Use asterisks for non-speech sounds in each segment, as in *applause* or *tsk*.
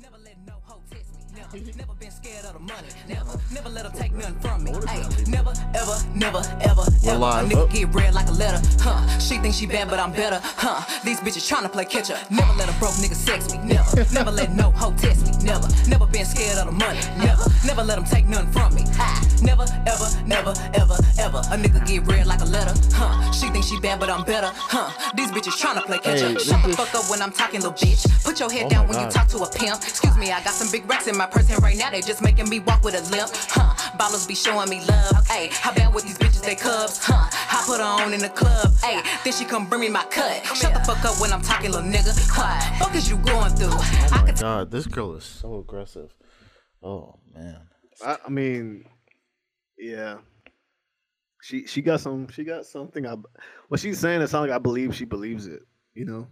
Never let no hoe test me. Never, never been scared of the money. Never, never let them take nothing from me. Ay, never, ever, never, ever, ever. live. A nigga get red like a letter. Huh? She thinks she bad, but I'm better. Huh? These bitches tryna play catch up. Never let a broke nigga sex me. Never, never let no hoe test me. Never, never been scared of the money. Never, never let them take nothing from me. Ay, never, ever, never, ever, ever. A nigga get red like a letter. Huh? She thinks she bad, but I'm better. Huh? These bitches tryna play catch up. this Shut the fuck up when I'm talking, little bitch. Put your head Oh down my when you God. talk to a pimp. Excuse me, I got some big racks in my purse, and right now they just making me walk with a limp. Huh? Ballers be showing me love. Hey, how bad with these bitches they cubs? Huh? I put her on in the club. Hey, then she come bring me my cut. Shut the fuck up when I'm talking, little nigga. Huh? Fuck is you going through? Oh I my could god, this girl is so aggressive. Oh man. I, I mean, yeah. She she got some she got something. I what she's saying it sounds like I believe she believes it. You know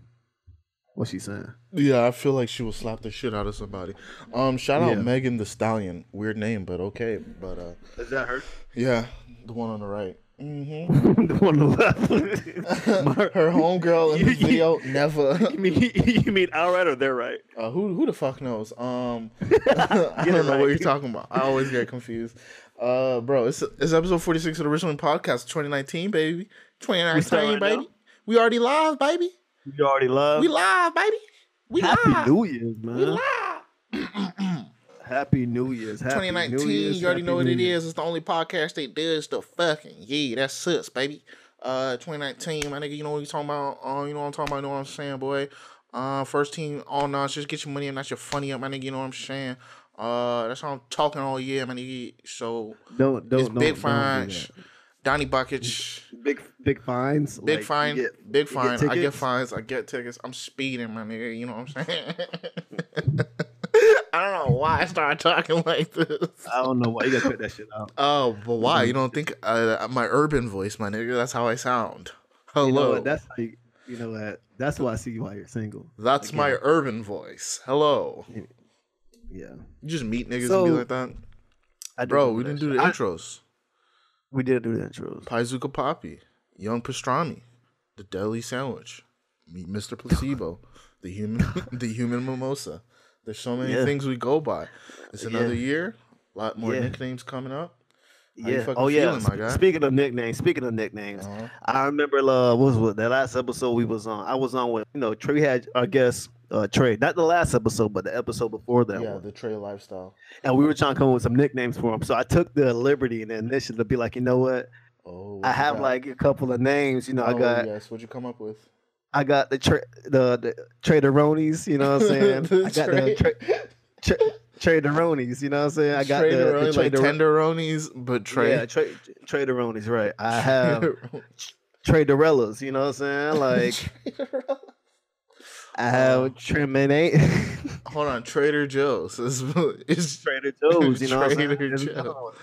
what she's saying. Yeah, I feel like she will slap the shit out of somebody. Um, shout out Yeah. Megan Thee Stallion. Weird name, but okay. But uh, Is that her? yeah, the one on the right. Mm-hmm. *laughs* the one on the left. *laughs* Her *laughs* homegirl in the You- video never. you mean you mean all right or they're right? Uh, who who the fuck knows? Um, I don't know what you're talking about. I always get confused. Uh, bro, it's it's episode 46 of the Richmond Podcast, 2019, baby. 2019, start right baby. now? We already live, baby. You already love. We live, baby. We Happy live. New Year's, man. we live. *clears throat* Happy New Year's. Happy 2019, New Year's, you already Happy know what New it Year's. is. It's the only podcast that does the fucking yeah. That sucks, baby. Uh, 2019, my nigga. You know what you talking about? Uh, you know what I'm talking about? You know what I'm saying, boy? Uh, first team all notch. Just get your money up, not your funny up, my nigga. You know what I'm saying? Uh, that's how I'm talking all year, my nigga. So Don't don't it's don't, big don't do fines, that. Donnie buckets. Big big fines. Big like, fine, get- big fine. I get fines. I get tickets. I'm speeding, my nigga. You know what I'm saying? *laughs* I don't know why I started talking *laughs* like this. I don't know why you gotta cut that shit out. Oh, but why? You don't think uh, my urban voice, my nigga? That's how I sound. Hello. You know what? That's you, know what? That's why I see why you're single. That's my urban voice. Hello. Yeah, You just meet niggas So, and be like that, bro. We didn't do the I- intros. We did do the intros. Paizuka Poppy, Young Pastrami, the Deli Sandwich, Meet Mr. Placebo, *laughs* the human, *laughs* the human mimosa. There's so many Yeah. things we go by. It's another Yeah. year. A lot more Yeah. nicknames coming up. How Yeah. Oh yeah. feeling, my guy? Speaking of nicknames, speaking of nicknames, Uh-huh. I remember uh, what was what that last episode we was on. I was on with you know Trey had our guest uh, Trey, not the last episode, but the episode before that Yeah, one. the Trey lifestyle. And we were trying to come up with some nicknames for him. So I took the liberty and the initiative to be like, you know what? Oh, what I have got? like a couple of names. You know, I Oh, got yes. What'd you come up with? I got the tra- the the Traderonies. You know what I'm saying? *laughs* The I got tra- the tra- tra- Traderonies. You know what I'm saying? I got the, the Traderoni, like tenderonis, but Trey. Yeah, tra- Traderonies, right. I have *laughs* Traderellas, you know what I'm saying? Like *laughs* I have Treminate Hold on, Trader Joe's. It's, it's Trader Joe's, you know what I'm saying? Trader There's Joe's.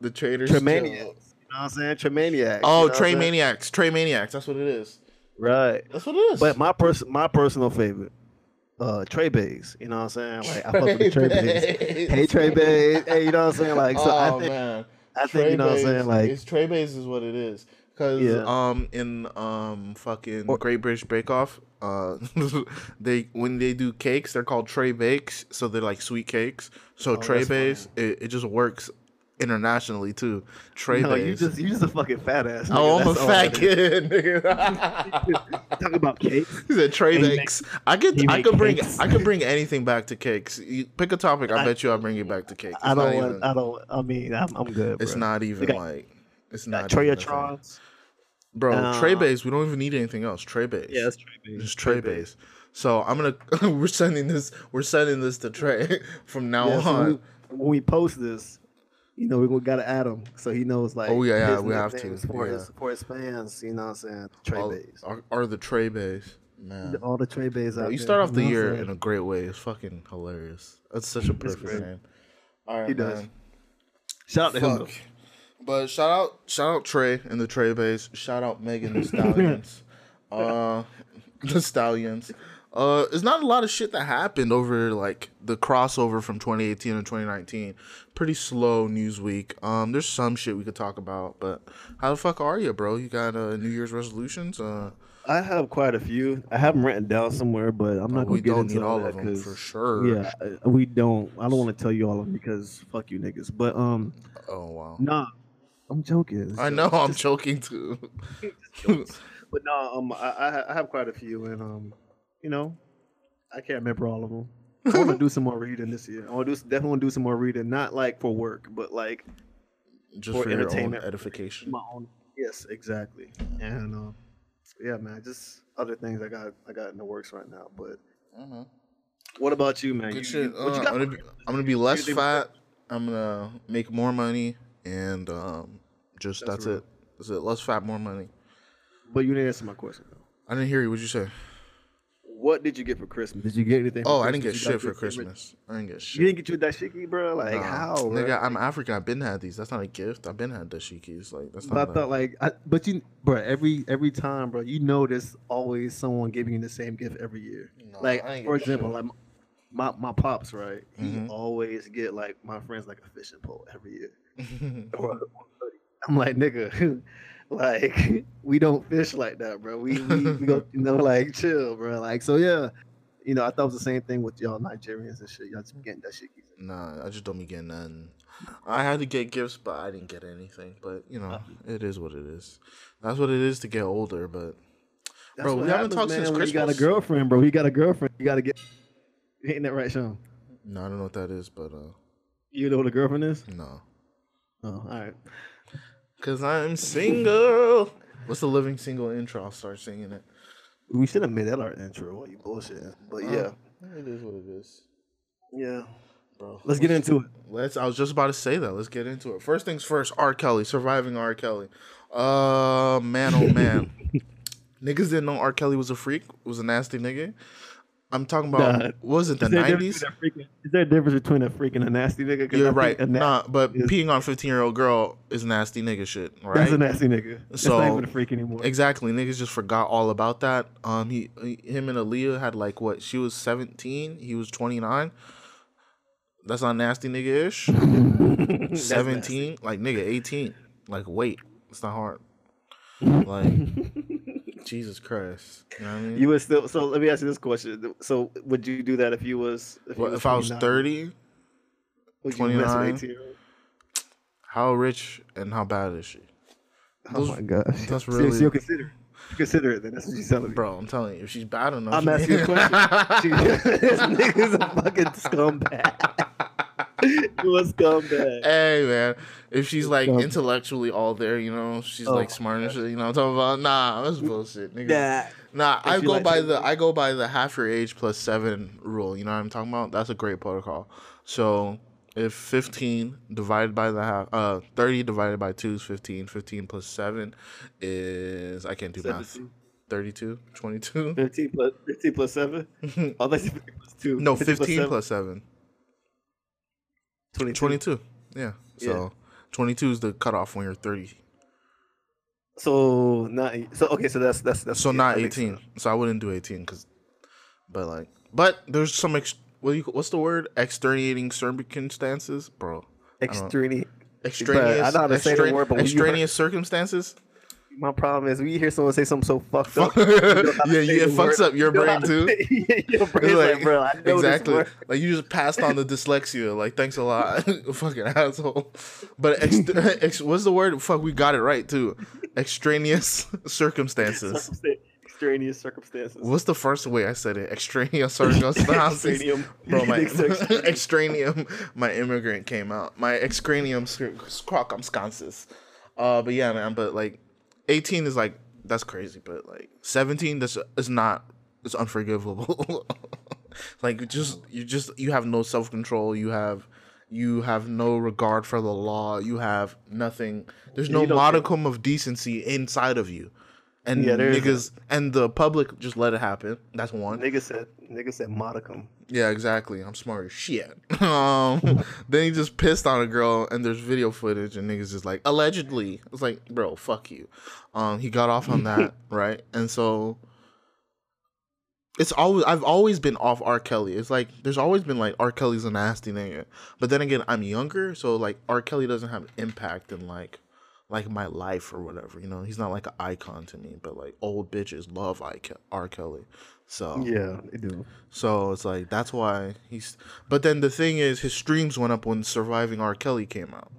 the Trader Tremaniacs, Joe's. you know what I'm saying? Tremaniacs. Oh, you know what Trey I'm saying? Maniacs. Trey Maniacs. That's what it is. Right. That's what it is. But my person my personal favorite, uh Trey Bays, you know what I'm saying? Like I fuck with the Trey Bays. Bays. *laughs* Hey Trey Bays. Hey, you know what I'm saying? Like so oh I think man, I think you know what I'm saying? Like it's Trey Bays is what it is. Cause Yeah. um in um fucking Or- Great British Bake Off, uh *laughs* they when they do cakes they're called Trey Bakes, so they're like sweet cakes. So Trey Oh, that's Bays it, it just works internationally too. Trey *laughs* no, you just you just a fucking fat ass. nigga. Oh, I'm a That's all fat kid, nigga. *laughs* Talk about cakes. He said Trey Bakes. I could, I could bring, cakes. I could bring anything back to cakes. You pick a topic. I, I- bet you I'll bring you back to cakes. It's I don't even, want. I don't. I mean, I'm, I'm good. It's bro. not even got- like. It's not a. Treyatrons. Bro. Uh, Trey Bays. We don't even need anything else. Trey Bays. Yeah, it's Trey Bays. just Trey Bays. So I'm gonna. *laughs* we're sending this. We're sending this to Trey *laughs* from now Yeah, so on. we- when we post this, you know, we gotta add him so he knows like. Oh, yeah, yeah, we have to, nicknames for his yeah. for his fans. You know what I'm saying? Trey All- Bays. are, are the Trey base? man. All the Trey Bays Bro, out you there, start off the know year in a great way. It's fucking hilarious. That's such a perfect great. name. All right, He does. Shout out to him. Fuck. But shout out, shout out Trey and the Trey base. Shout out Megan Thee Stallions. *laughs* uh, the Stallions. Uh, it's not a lot of shit that happened over like the crossover from 2018 and 2019. Pretty slow news week. Um, there's some shit we could talk about, but how the fuck are you, bro? You got uh, New Year's resolutions? Uh, I have quite a few. I have them written down somewhere, but I'm not Oh, gonna get don't into need all that of them for sure. Yeah, we don't. I don't want to tell you all of them because fuck you niggas. But um, Oh wow. nah, I'm joking. I know. jokes. I'm Just joking too. *laughs* *laughs* but no, um, I, I I have quite a few, and um, you know, I can't remember all of them. I want to *laughs* do some more reading this year. I want to do definitely want to do some more reading, not like for work, but like Just For for, your own entertainment. edification. my own. Yes, exactly. And um, yeah, man, just other things I got I got in the works right now. But Mhm. what about you, man? Good You- shit. you- what Uh, you I'm gonna be, I'm gonna be less fat. I'm gonna make more money, and um, just That's that's, it. That's it. Less fat, more money. But you didn't answer my question. Though. I didn't hear you. What'd you say? What did you get for Christmas? Did you get anything? for Oh, I didn't get Christmas? Shit for your favorite- Christmas. I didn't get shit. You didn't get you that shiki, bro. Like Nah. how, bro? Nigga, I'm African. I've been had these. That's not a gift. I've been had dashikis. Like that's But not. I a- thought like, I, but you, bro, every every time, bro, you know, there's always someone giving you the same gift every year. No, like, for example, shit. like my my pops, right? He Mhm. always get like my friends like a fishing pole every year. Or- or hoodie. I'm like, nigga, *laughs* like *laughs* we don't fish like that, bro. We we, we go, you know, like chill, bro. Like so, yeah. You know, I thought it was the same thing with y'all Nigerians and shit. Y'all just getting that shit. Nah, I just don't be getting none. I had to get gifts, but I didn't get anything. But you know, it is what it is. That's what it is to get older. But Bro, we haven't talked man, since when You got a girlfriend, bro. You got a girlfriend. You got to get. Ain't that right, Sean? no, I don't know what that is. But uh, You know what a girlfriend is? no, Oh, all right. cause I'm single. What's the living single intro? I'll start singing it. We should have made that our intro What you bullshit. But yeah, it is what it is, yeah. bro. Let's get into it. Let's. I was just about to say that. Let's get into it. First things first. R. Kelly surviving R. Kelly. Uh, man, oh man. *laughs* Niggas didn't know R. Kelly was a freak. Was a nasty nigga. I'm talking about. Nah. what was it the Is there, a difference nineties? between a freaking- is there a difference between a freak and a nasty nigga? You're right. Nah, but is- peeing on 15 year old girl is nasty nigga shit, right? That's a nasty nigga. It's So- not even a freak anymore. Exactly. Niggas just forgot all about that. Um, he, he- him and Aaliyah had like what? She was 17. He was 29. That's not nasty nigga ish. *laughs* 17. Like nigga, 18. Like wait, it's not hard. *laughs* Like Jesus Christ. You know what I mean? You would still. So let me ask you this question. So would you do that if you was? If, What, if I was 29? 30, Would you mess with 29? 18 year old? how rich and how bad is she? Oh my gosh. that's *laughs* So- really- So, you'll consider. Consider it. Then that's what she's telling me. Bro, I'm telling you, if she's bad enough. I'm asking you a question. *laughs* She- *laughs* this nigga's a fucking scumbag. You a scumbag. Hey man, if she's like intellectually all there, you know, she's Oh like smart and shit. You know, what I'm talking about nah, that's bullshit. Nigga. Nah. Nah, I If go by the I go by the half your age plus seven rule. You know what I'm talking about? That's a great protocol. So if 15 divided by the half, uh, 30 divided by two is 15. 15 plus seven is I can't do math. 17. 32, 22. 15 plus 15 plus 7? *laughs* Oh, that's 15 plus 2. No, 15 15 seven? plus seven. 22. 22. Yeah. So Yeah. 22 is the cutoff when you're 30. So not so okay. So that's that's that's So yeah, not that 18. sense. So I wouldn't do 18 because, but like, but there's some ex. What you, what's the word? Exterminating circumstances, bro. Extraneous. Extraneous. I know how to say the word, but extraneous *laughs* circumstances. My problem is when you hear someone say something so fucked up. yeah, you know how to say yeah, it fucks word. up your brain too. your brain's It's like, bro, I know exactly. this word. Like you just passed on the dyslexia. Like thanks a lot, fucking asshole. But ex- ex- what's the word? Fuck, we got it right too. Extraneous circumstances. Circumstan- Extraneous circumstances. What's the first way I said it? Extraneous circumstances. Extranium. Bro, my Extranium. extranium, my immigrant came out. My excranium circumstances. Uh, but yeah, man. But like, eighteen is like that's crazy. But like seventeen, that's is not. It's unforgivable. *laughs* like just you just you have no self control. You have you have no regard for the law. You have nothing. There's no modicum of decency inside of you. And Yeah, niggas and the public just let it happen. That's one. Nigga said, nigga said modicum. Yeah, exactly. I'm smart as shit. *laughs* um, then he just pissed on a girl, and there's video footage, and niggas just like allegedly. It's like, bro, fuck you. Um, he got off on that, *laughs* right? And so it's always I've always been off R. Kelly. It's like there's always been like R. Kelly's a nasty nigga, but then again, I'm younger, so like R. Kelly doesn't have impact in like like my life or whatever. You know, he's not like an icon to me, but like old bitches love I- R. Kelly. So Yeah, they do. so it's like that's why he's. But then the thing is, his streams went up when Surviving R. Kelly came out.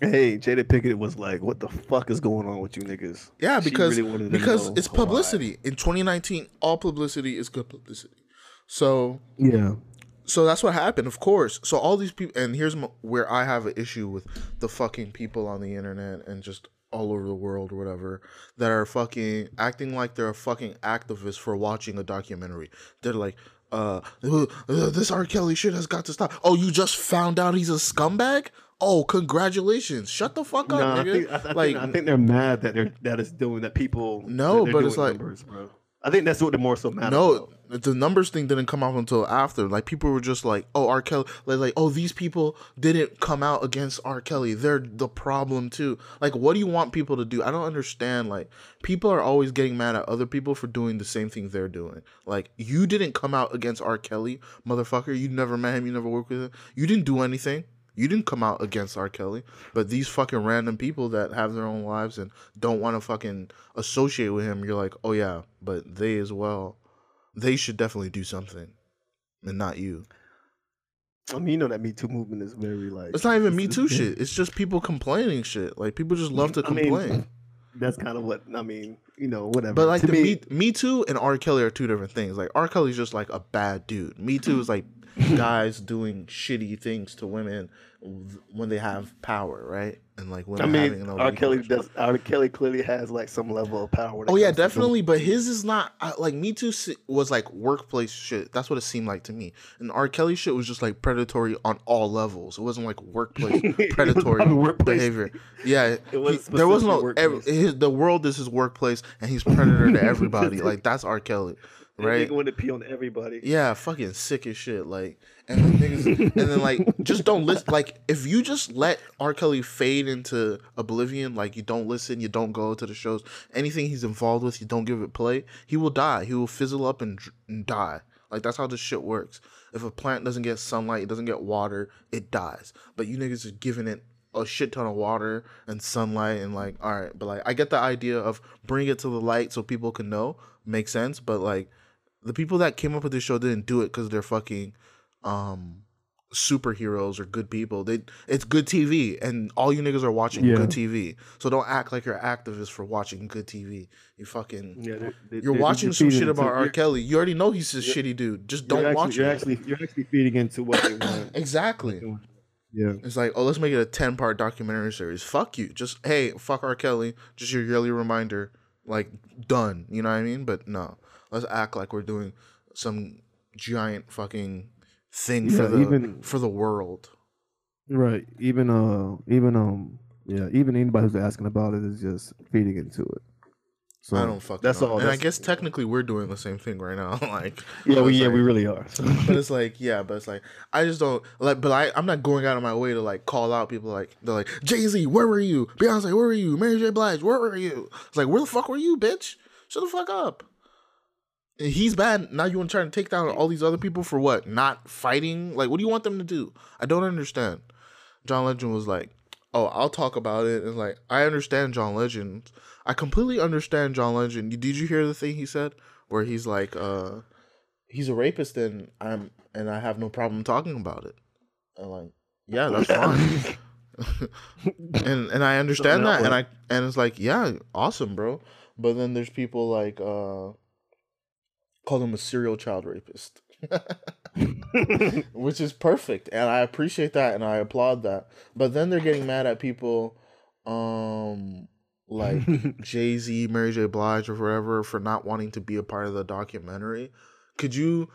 Hey, Jada Pinkett was like, "What the fuck is going on with you niggas?" Yeah, because really because it's why. publicity. In 2019, all publicity is good publicity. So Yeah, so that's what happened, of course. So all these people, and here's where I have an issue with the fucking people on the internet and just all over the world or whatever that are fucking acting like they're a fucking activist for watching a documentary. They're like, uh, uh, this R. Kelly shit has got to stop. Oh, you just found out he's a scumbag? Oh, congratulations! Shut the fuck up, no, I think, I, I like, think I think they're mad that they're that it's doing that people. No, but it's like- numbers, bro. I think that's what they're more so mad No, about. The numbers thing didn't come out until after. Like people were just like, "Oh, R. Kelly," like, like, "Oh, these people didn't come out against R. Kelly. They're the problem too." Like, what do you want people to do? I don't understand. Like, people are always getting mad at other people for doing the same thing they're doing. Like, you didn't come out against R. Kelly, motherfucker. You never met him. You never worked with him. You didn't do anything. You didn't come out against R. Kelly, but these fucking random people that have their own lives and don't want to fucking associate with him, you're like, oh yeah, but they as well, they should definitely do something, and not you. I mean, you know that Me Too movement is very like. It's not even Me Too *laughs* shit. It's just people complaining shit. Like people just love to I mean, complain. That's kind of what I mean. You know, whatever. But like to the me, me, me Too and R. Kelly are two different things. Like R. Kelly's just like a bad dude. Me Too is like *laughs* guys doing shitty things to women when they have power, right? And like when I women having mean, no R. Kelly does. R. Kelly clearly has like some level of power. Oh yeah, comes to doing- definitely. But his is not I- like Me Too was like workplace shit. That's what it seemed like to me. And R. Kelly shit was just like predatory on all levels. It wasn't like workplace *laughs* predatory workplace. behavior. Yeah, It was he- there was no specifically ev- workplace. his, the world is his workplace, and he's predator to everybody. like that's R. Kelly, *laughs* That right? nigga want to pee on everybody. Yeah, fucking sick as shit. Like, and then niggas, and then like, just don't listen. Like, if you just let R. Kelly fade into oblivion, like you don't listen, you don't go to the shows, anything he's involved with, you don't give it play, he will die. He will fizzle up and, and die. Like that's how this shit works. If a plant doesn't get sunlight, it doesn't get water, it dies. But you niggas are giving it a shit ton of water and sunlight and like, all right. But like, I get the idea of bring it to the light so people can know. Makes sense. But like, the people that came up with this show didn't do it because they're fucking um superheroes or good people. They it's good TV and all you niggas are watching Yeah. good TV. So don't act like you're activists for watching good TV. You fucking Yeah, they- they- you're they- watching you're some feeding shit into- about R. Kelly. You already know he's a shitty dude. Just don't actually, watch You're it. actually you're actually feeding into what they want. *laughs* exactly. Yeah. It's like, oh, let's make it a 10 part documentary series. Fuck you. Just, hey, fuck R. Kelly. Just your yearly reminder. Like, done. You know what I mean? But no. Let's act like we're doing some giant fucking thing for the even- for the world. Right. Even uh even um yeah, even anybody who's asking about it is just feeding into it. So I don't fuck. that's know. all. And I guess technically we're doing the same thing right now. *laughs* like, Yeah, we yeah, like- we really are. *laughs* but it's like, yeah, but it's like, I just don't like. But I, I'm not going out of my way to like call out people. Like they're like, Jay Z, where were you? Beyonce, where were you? Mary J. Blige, where were you? It's like, where the fuck were you, bitch? Shut the fuck up. He's bad. Now you want to try to take down all these other people for what? Not fighting? Like, what do you want them to do? I don't understand. John Legend was like, "Oh, I'll talk about it." And like, I understand John Legend. I completely understand John Legend. Did you hear the thing he said where he's like, uh, he's a rapist and I'm and I have no problem talking about it. And like, yeah, that's *laughs* fine. *laughs* and and I understand that and I and it's like, yeah, awesome, bro. But then there's people like uh call him a serial child rapist. *laughs* *laughs* Which is perfect and I appreciate that and I applaud that. But then they're getting mad at people um like *laughs* Jay Z, Mary J. Blige, or whatever for not wanting to be a part of the documentary. Could you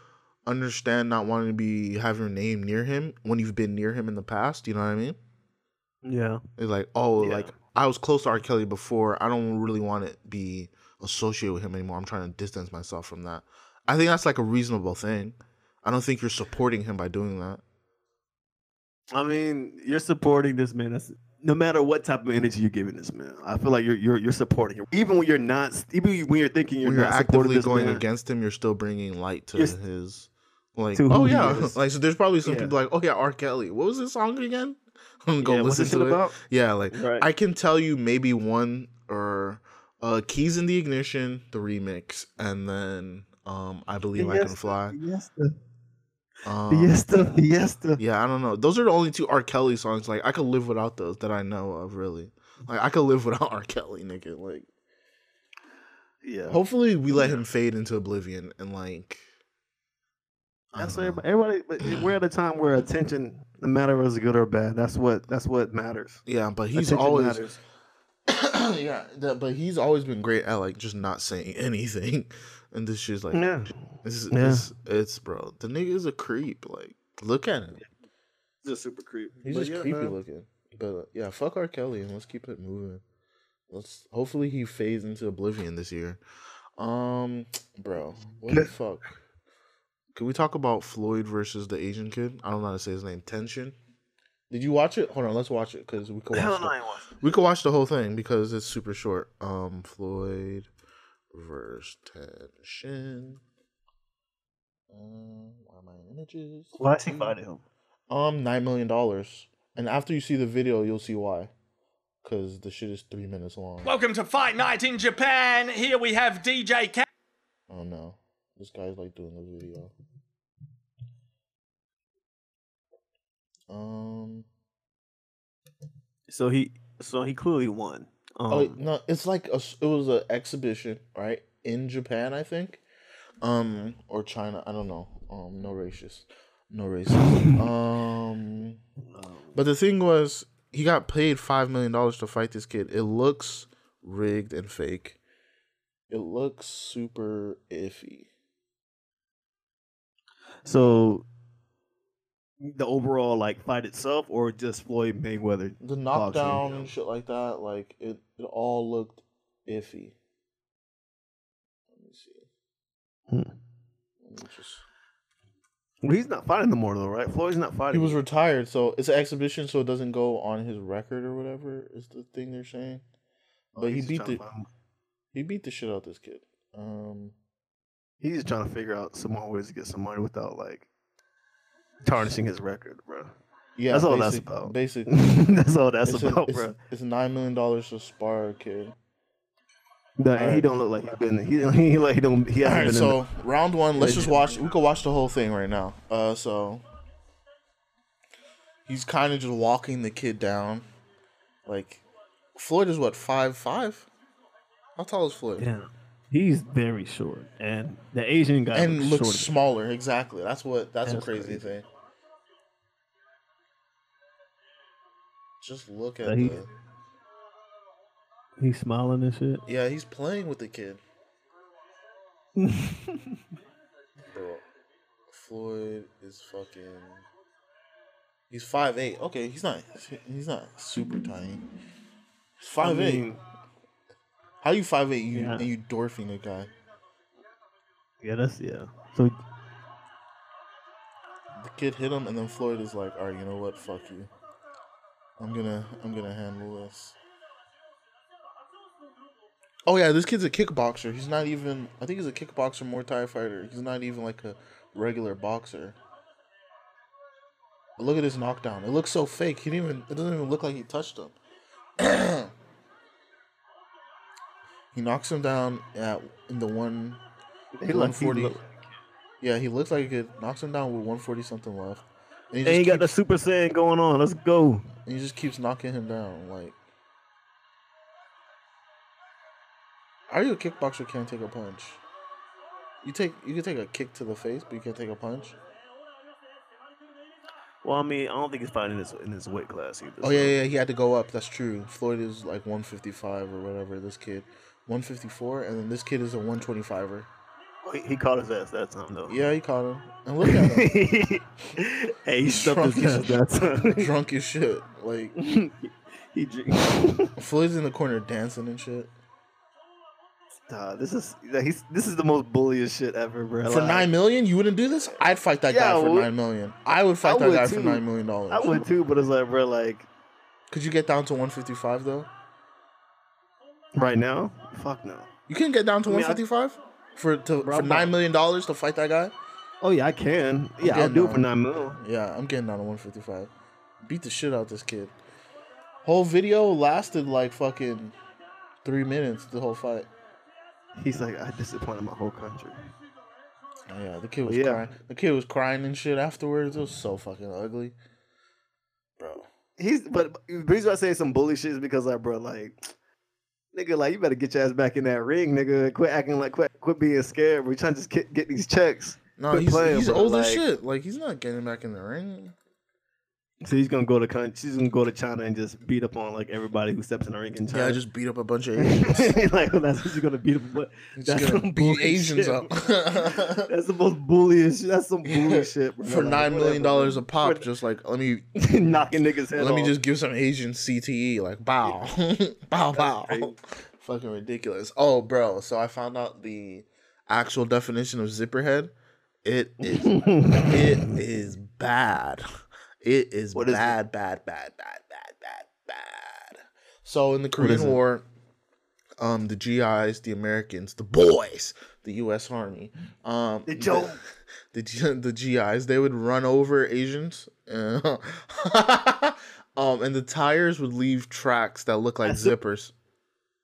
understand not wanting to be have your name near him when you've been near him in the past? You know what I mean? yeah. It's like, oh, Yeah. like I was close to R. Kelly before. I don't really want to be associated with him anymore. I'm trying to distance myself from that. I think that's like a reasonable thing. I don't think you're supporting him by doing that. I mean, you're supporting this man. That's no matter what type of energy you're giving this man. I feel like you're you're you're supporting him, even when you're not. Even when you're thinking you're, when you're actively this going man. against him, you're still bringing light to You're his like. to Oh yeah, *laughs* like so. There's probably some Yeah. people like, oh yeah, R. Kelly. What was his song again? *laughs* go Yeah, listen to it. about? Yeah, like Right. I can tell you maybe one or uh Keys in the Ignition, the remix, and then um I believe I can fly. Fiesta, Um, Fiesta, Fiesta. Yeah, I don't know. Those are the only two R. Kelly songs. Like I could live without those that I know of. Really, like I could live without R. Kelly, nigga. Like Yeah. hopefully we let him fade into oblivion and like. That's what everybody, everybody. But we're at a time where attention, no matter if it's good or bad, that's what that's what matters. Yeah, but he's Attention always matters. *coughs* yeah, that, but he's always been great at like just not saying *laughs* anything, and this shit's like Yeah. this is Yeah. it's, it's bro. The nigga is a creep. Like look at him. He's Just super creep. He's But just yeah, creepy man. looking. But uh, yeah, fuck R. Kelly and let's keep it moving. Let's hopefully he fades into oblivion this year. Um, bro, what the *laughs* fuck? Can we talk about Floyd versus the Asian kid? I don't know how to say his name. Tenshin. Did you watch it? Hold on, let's watch it because we could watch. Hell the- no, I ain't we could watch the whole thing because it's super short. Um, Floyd versus Tenshin. Um, where are my images? Why is he fighting him? Um, nine million dollars. And after you see the video, you'll see why. Cause the shit is three minutes long. Welcome to Fight Night in Japan. Here we have DJ Cat. Oh no, this guy's like doing the video. Um. So he, so he clearly won. Um, Oh no, it's like a, it was an exhibition, right? In Japan, I think, um, or China. I don't know. Um, no racist, no racist. *laughs* um, but the thing was, he got paid five million dollars to fight this kid. It looks rigged and fake. It looks super iffy. So the overall like fight itself, or just Floyd Mayweather? The knockdown and shit like that, like it, it all looked iffy. Let me see. Hmm. Let me just. Well, he's not fighting no more though, right? Floyd's not fighting. He was retired, so it's an exhibition, so it doesn't go on his record or whatever. Is the thing they're saying. Oh, But he beat the he beat the shit out this kid. Um, He's just trying to figure out some more ways to get some money without like tarnishing his record, bro. yeah, That's all that's about. Basically, *laughs* that's all that's it's, about, it's, bro. it's nine million dollars to spar a kid. Nah, and he don't look like he's been. He, he like he don't. He All hasn't right, been. in so round one. Let's just watch. We could watch the whole thing right now. Uh, so he's kind of just walking the kid down. Like Floyd is what five five? How tall is Floyd? yeah, he's very short, and the Asian guy and looks shorter. smaller. Exactly. That's what. That's, That's a crazy, crazy. thing. Just look at he- the. He's smiling and shit. Yeah, he's playing with the kid. *laughs* Bro, Floyd is fucking. He's five eight. Okay, he's not. He's not super tiny. He's five I eight. How you five eight? You Yeah. and you dwarfing a guy. yeah, that's yeah. So The kid hit him, and then Floyd is like, "All right, you know what? Fuck you. I'm gonna, I'm gonna handle this." Oh yeah, this kid's a kickboxer. He's not even. I think he's a kickboxer, Muay Thai fighter. He's not even like a regular boxer. But look at his knockdown. It looks so fake. He didn't even. It doesn't even look like he touched him. *clears throat* he knocks him down at in the one. he 140. Yeah, he looks like he knocks him down with 140 something left. And he And he got the Super Saiyan going on. Let's go. and he just keeps knocking him down. Like, are you a kickboxer? Can't take a punch. You take you can take a kick to the face, but you can't take a punch. Well, I mean, I don't think he's fighting in his in his weight class either. Oh so- yeah, yeah, he had to go up. That's true. Floyd is like 155 or whatever. This kid, 154, and then this kid is a 125er. He, he caught his ass that time though. Yeah, he caught him. And look at him, *laughs* hey, he stuffed his ass that time. *laughs* drunk as shit. Like *laughs* he drink. Floyd's in the corner dancing and shit. Nah, this is he's this is the most bulliest shit ever, bro. For Like, nine million, you wouldn't do this? I'd fight that Yeah, guy for would- nine million. I would fight I that would guy for nine million dollars. I would too, but it's like, bro, like Could you get down to one fifty five though? right now, fuck no. You can get down to one fifty five for to Bro, for I'm not- million dollars to fight that guy. Oh yeah, I can. Yeah, I'll getting do it on. for nine mil. Yeah, I'm getting down to one fifty five. beat the shit out this kid. Whole video lasted like fucking three minutes. The whole fight. He's like, I disappointed my whole country. Oh, yeah, the kid was Yeah. crying. The kid was crying and shit afterwards. It was so fucking ugly, bro. He's but but the reason why I say some bully shit is because like, bro, like, nigga, like, you better get your ass back in that ring, nigga. Quit acting like, quit, quit being scared. We're trying to just get, get these checks. No, Quit he's, playing, he's bro, old as shit. Like he's not getting back in the ring. So he's gonna go to. She's gonna go to China and just beat up on like everybody who steps in the ring in China. Yeah, just beat up a bunch of *laughs* Asians. like well, that's what you're gonna beat up. But that's gonna beat Asians shit, up. *laughs* *laughs* That's the most bullying. That's some bully shit, bro. For Like, nine million dollars a pop, For- just like let me knocking niggas head let me just give some Asian CTE, like bow, bow, bow. crazy. Fucking ridiculous. Oh, bro. So I found out the actual definition of zipperhead. It is it is bad. It is What is it? bad, bad, bad, bad, bad, bad, bad. So in the Korean? War, um, the GIs, the Americans, the boys, the U.S. Army, um, The Joe. *laughs* the, G- the GIs, they would run over Asians, *laughs* um, and the tires would leave tracks that look like That's the- zippers.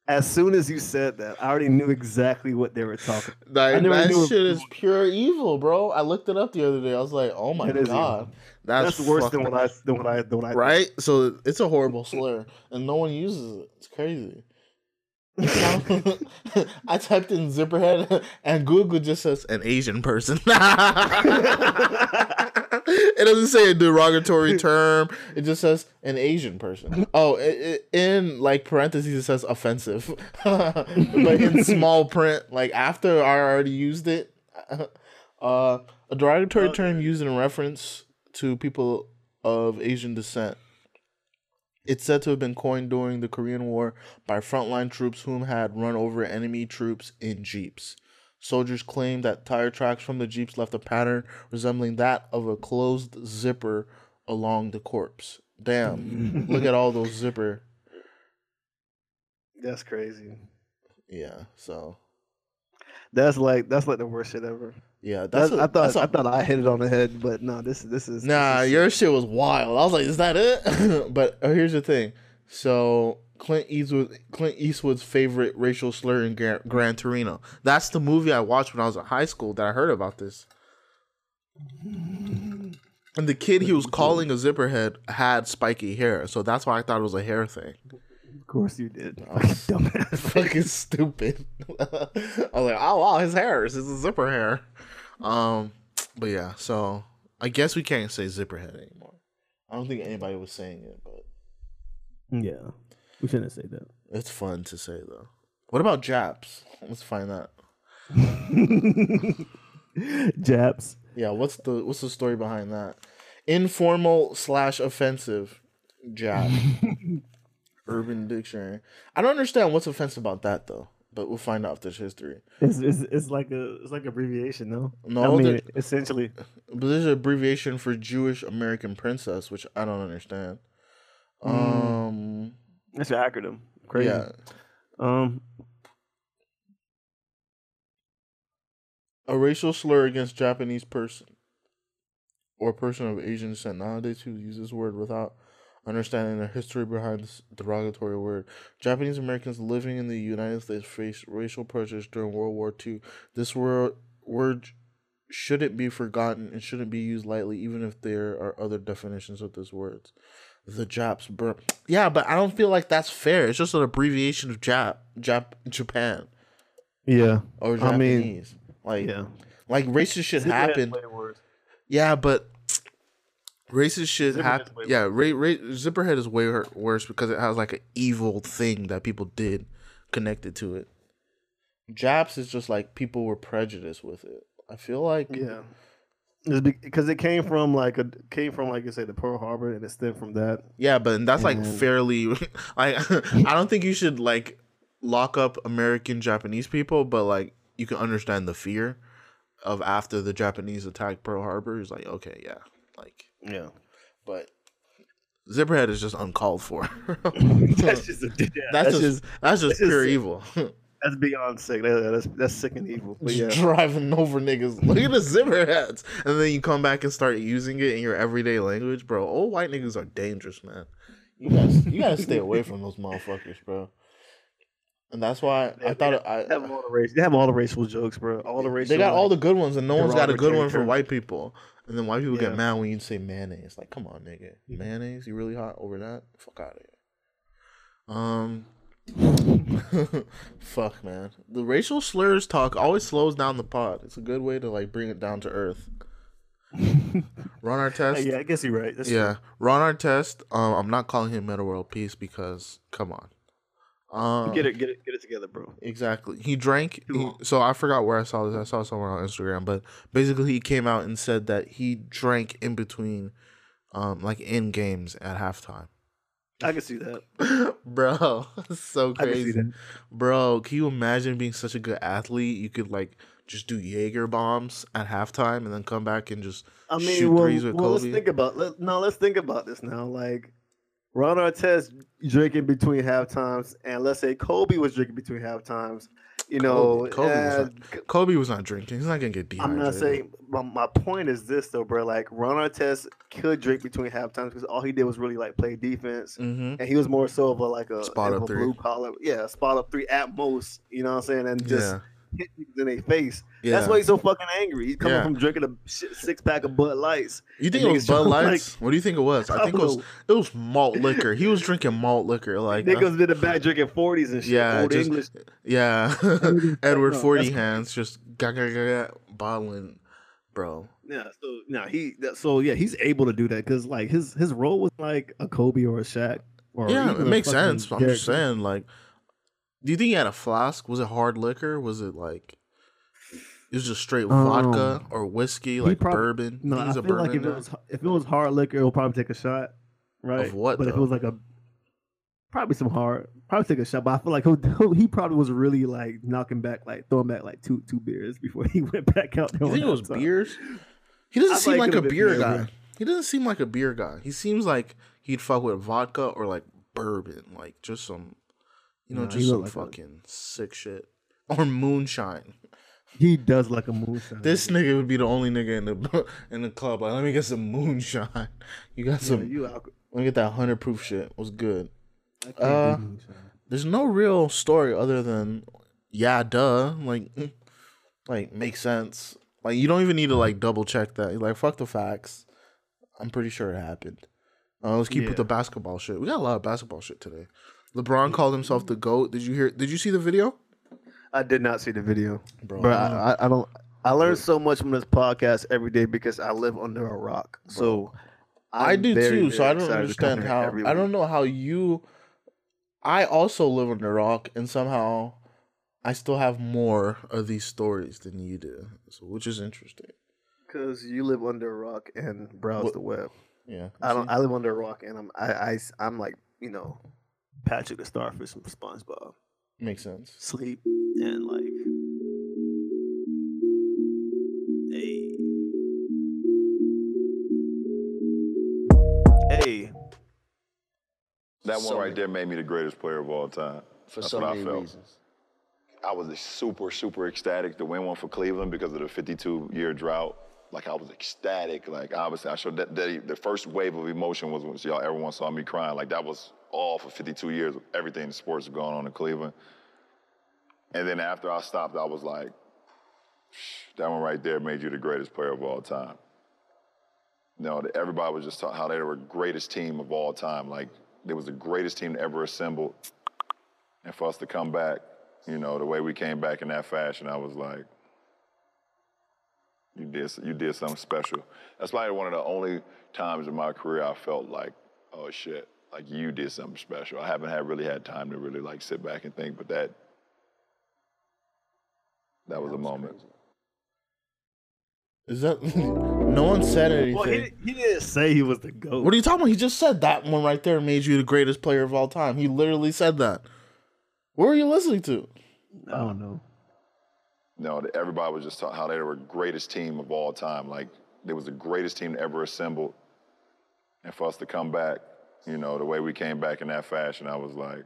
As soon as you said that, I already knew exactly what they were talking. Like, *laughs* that shit is pure evil, bro. I looked it up the other day. I was like, oh my god, that's, That's, worse than what I than what I than what I right. So it's a horrible slur, and no one uses it. It's crazy. *laughs* *laughs* I typed in zipperhead, and Google just says an Asian person. It doesn't say a derogatory term. It just says an Asian person. Oh, i i in like parentheses it says offensive, *laughs* but in small print, like after I already used it, *laughs* uh, a derogatory term used in reference to people of Asian descent. It's said to have been coined during the Korean War by frontline troops whom had run over enemy troops in jeeps. Soldiers claimed that tire tracks from the jeeps left a pattern resembling that of a closed zipper along the corpse. Damn, *laughs* look at all those zipper. That's crazy. Yeah, so That's like that's like the worst shit ever. yeah, that's That's, a- I thought that's a- I thought I hit it on the head, but no, this this is Nah, this is- your shit was wild. I was like, is that it? *laughs* but uh, here's the thing. So Clint Eastwood, Clint Eastwood's favorite racial slur in Gran, Gran Torino. That's the movie I watched when I was in high school that I heard about this. And the kid he was calling a zipperhead had spiky hair, so that's why I thought it was a hair thing. of course you did. *laughs* Fucking dumbass. *laughs* Fucking stupid. *laughs* I was like, oh wow, his hair is a zipper hair. Um, but yeah, so I guess we can't say zipperhead anymore. I don't think anybody was saying it, but yeah, we shouldn't say that. it's fun to say though. What about Japs? Let's find that. *laughs* Japs. Yeah, what's the what's the story behind that? Informal slash offensive Jap. *laughs* Urban Dictionary. I don't understand what's offensive about that though, but we'll find out if there's history. It's, it's, it's like a it's like abbreviation, no? No, I mean essentially. But there's an abbreviation for Jewish American princess, which I don't understand. Mm. Um, That's an acronym. Crazy. yeah, Um. a racial slur against Japanese person or person of Asian descent. Nowadays, who use this word without understanding the history behind this derogatory word. Japanese Americans living in the United States faced racial prejudice during World War II. This word word shouldn't be forgotten and shouldn't be used lightly, even if there are other definitions of this word. The Japs, bro. Yeah, but I don't feel like that's fair. It's just an abbreviation of Jap, Jap, Japan Yeah. or I mean, Japanese. like, Yeah. like racist shit happened. Yeah, but racist shit Zipperhead's happened. Yeah, ra- ra- Zipperhead is way worse because it has like an evil thing that people did connected to it. Japs is just like people were prejudiced with it. I feel like Yeah. It's because it came from like a came from like you say the Pearl Harbor and it stemmed from that. Yeah, but that's like And- fairly *laughs* like I don't think you should like lock up American Japanese people, but like you can understand the fear of after the Japanese attacked Pearl Harbor. It's like, okay, yeah. Like Yeah. but Zipperhead is just uncalled for. *laughs* that's just a, yeah, that's, just, that's just that's pure just- evil. *laughs* That's beyond sick. That's that's sick and evil. But yeah, driving over niggas. *laughs* Look at the zipper heads. And then you come back and start using it in your everyday language, bro. Old white niggas are dangerous, man. You guys, you gotta stay away from those motherfuckers, bro. And that's why I thought they have I, all the race. They have all the racial jokes, bro. All the racial. they got all the good ones, and no one's got a good one for terms. white people. And then white people Yeah. get mad when you say mayonnaise. Like, come on, nigga, mayonnaise? You really hot over that? Fuck out of here. Um, *laughs* fuck, man. The racial slurs talk always slows down the pod. It's a good way to like bring it down to earth. *laughs* Ron Artest. Yeah, I guess you're right. That's Yeah, Ron Artest. Um, I'm not calling him Meta World Peace because come on. Um. Get it, get it, get it together, bro. exactly. He drank. He- so I forgot where I saw this. I saw it somewhere on Instagram, but basically he came out and said that he drank in between, um, like in games at halftime. I can see that. *laughs* Bro, *laughs* so I can see crazy. Bro, can you imagine being such a good athlete? You could like just do Jaeger bombs at halftime and then come back and just I mean, shoot well, threes with well let's think about let, no. Let's think about this now. Like Ron Artest drinking between half times, and let's say Kobe was drinking between half times. You know, Kobe- Kobe was and Kobe was not drinking. He's not gonna get I'm not saying. My, my point is this though, bro. Like Ron Artest could drink between half times because all he did was really like play defense. Mm-hmm. And he was more so of a like a, Spot up a three. blue collar, yeah, spot up three at most. You know what I'm saying? And just Yeah. Hit niggas in their face. Yeah. That's why he's so fucking angry. He's coming Yeah. from drinking a six pack of Bud Lights. You think it was Bud *laughs* Lights? what do you think it was? I I think it was know. it was malt liquor. He was drinking malt liquor, like uh, Niggas did the back drinking forties and shit. yeah, old just- English. yeah. *laughs* Edward Forty that's- Hands just ga, ga, ga, bottling, bro. Yeah, so no, he that, so yeah, he's able to do that because like his his role was like a Kobe or a Shaq. Or yeah, it makes sense. I'm just saying, like, do you think he had a flask? Was it hard liquor? Was it like it was just straight vodka um, or whiskey, like prob- bourbon? No, He I feel a like if it bourbon was if it was hard liquor, it'll probably take a shot, right? Of what, But if it was like a probably some hard, probably take a shot. But I feel like he'll, *laughs* he'll, probably was really like knocking back, like throwing back like two two beers before he *laughs* went back out. You think it was time. beers? He doesn't I seem thought like a beer beer, guy. bro. He doesn't seem like a beer guy. He seems like he'd fuck with vodka or like bourbon, like just some, you know, he just some like a- fucking sick shit *laughs* or moonshine. He does like a moonshine. This nigga would be the only nigga in the in the club. Like, let me get some moonshine. *laughs* You got yeah, some. you alco- let me get that hundred proof shit. Was good. Uh. There's no real story other than yeah, duh. Like, *laughs* like makes sense. Like you don't even need to like double check that. You're like fuck the facts. I'm pretty sure it happened. Uh, let's keep Yeah. with the basketball shit. We got a lot of basketball shit today. LeBron called himself the goat. Did you hear? Did you see the video, I did not see the video, bro? bro. I, I, I don't. I learn so much from this podcast every day because I live under a rock. So I I'm do very, too. So I don't excited to come understand how. I don't know how you. I also live under a rock, and somehow I still have more of these stories than you do, so, which is interesting. Because you live under a rock and browse What- the web. Yeah, I don't. I live under a rock and I'm. I. I. am like you know, Patrick the Starfish from SpongeBob. makes sense. Sleep and like. Hey. Hey. That one right there made me the greatest player of all time. for That's so what I felt. reasons. I was super, super ecstatic to win one for Cleveland because of the 52 year drought. Like I was ecstatic. Like obviously, I showed that, that the first wave of emotion was when y'all everyone saw me crying. Like that was all for 52 years. Everything in sports was going on in Cleveland. And then after I stopped, I was like, that one right there made you the greatest player of all time. You know, everybody was just talking how they were the greatest team of all time. Like they was the greatest team ever assembled. And for us to come back, you know, the way we came back in that fashion, I was like, you did, you did something special. That's probably one of the only times in my career I felt like, oh shit, like you did something special. I haven't had really had time to really like sit back and think, but that, that was a moment. Is that *laughs* no one said anything? Well, he, he didn't say he was the goat. what are you talking about? He just said that one right there made you the greatest player of all time. He literally said that. What were you listening to? I don't know. No, everybody was just talking how they were greatest team of all time. Like they was the greatest team ever assembled. And for us to come back, you know, the way we came back in that fashion, I was like,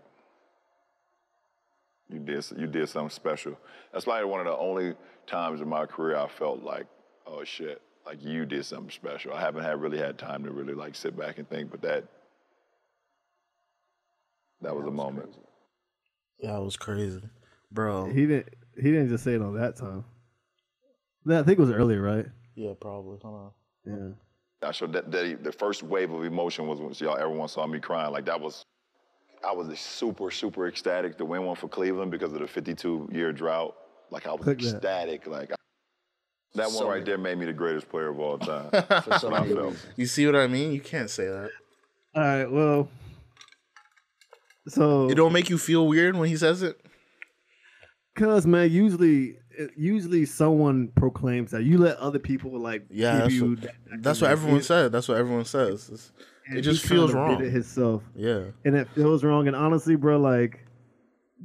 You did you did something special. That's probably one of the only times in my career I felt like, oh shit, like you did something special. I haven't had really had time to really like sit back and think, but that that was a moment. Yeah, it was crazy, bro. He didn't. He didn't just say it on that time. No, I think it was earlier, right? Yeah, probably. Hold on. Yeah. I showed that, that the first wave of emotion was when y'all everyone saw me crying. Like that was, I was super super ecstatic to win one for Cleveland because of the 52 year drought. Like I was Click that. ecstatic. Like I, that So one right there made me the greatest player of all time. *laughs* For That's some what I reason. felt. You see what I mean? You can't say that. All right. Well. So It don't make you feel weird when he says it. Cause man, usually, usually someone proclaims that you let other people like Yeah, that's you. what- that That's what everyone It- said. That's what everyone says. It's- it just feels wrong. Did it himself, yeah. and it feels wrong. And honestly, bro, like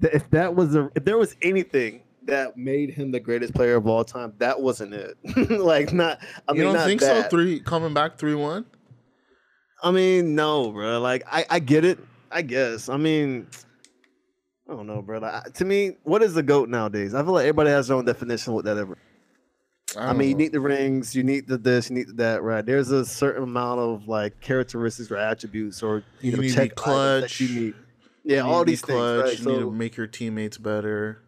th- if that was a if there was anything that made him the greatest player of all time, that wasn't it. *laughs* like not. I you mean, don't think that. so? Three coming back three one. I mean, no, bro. Like I, I get it. I guess. I mean, I don't know, bro. Like, to me, what is the goat nowadays? I feel like everybody has their own definition of what that ever. I, mean, you need the rings, you need the this, you need the that, right? There's a certain amount of like characteristics or attributes or you, You know need check clutch. you need. Yeah, all these things, right? You need to make your teammates better.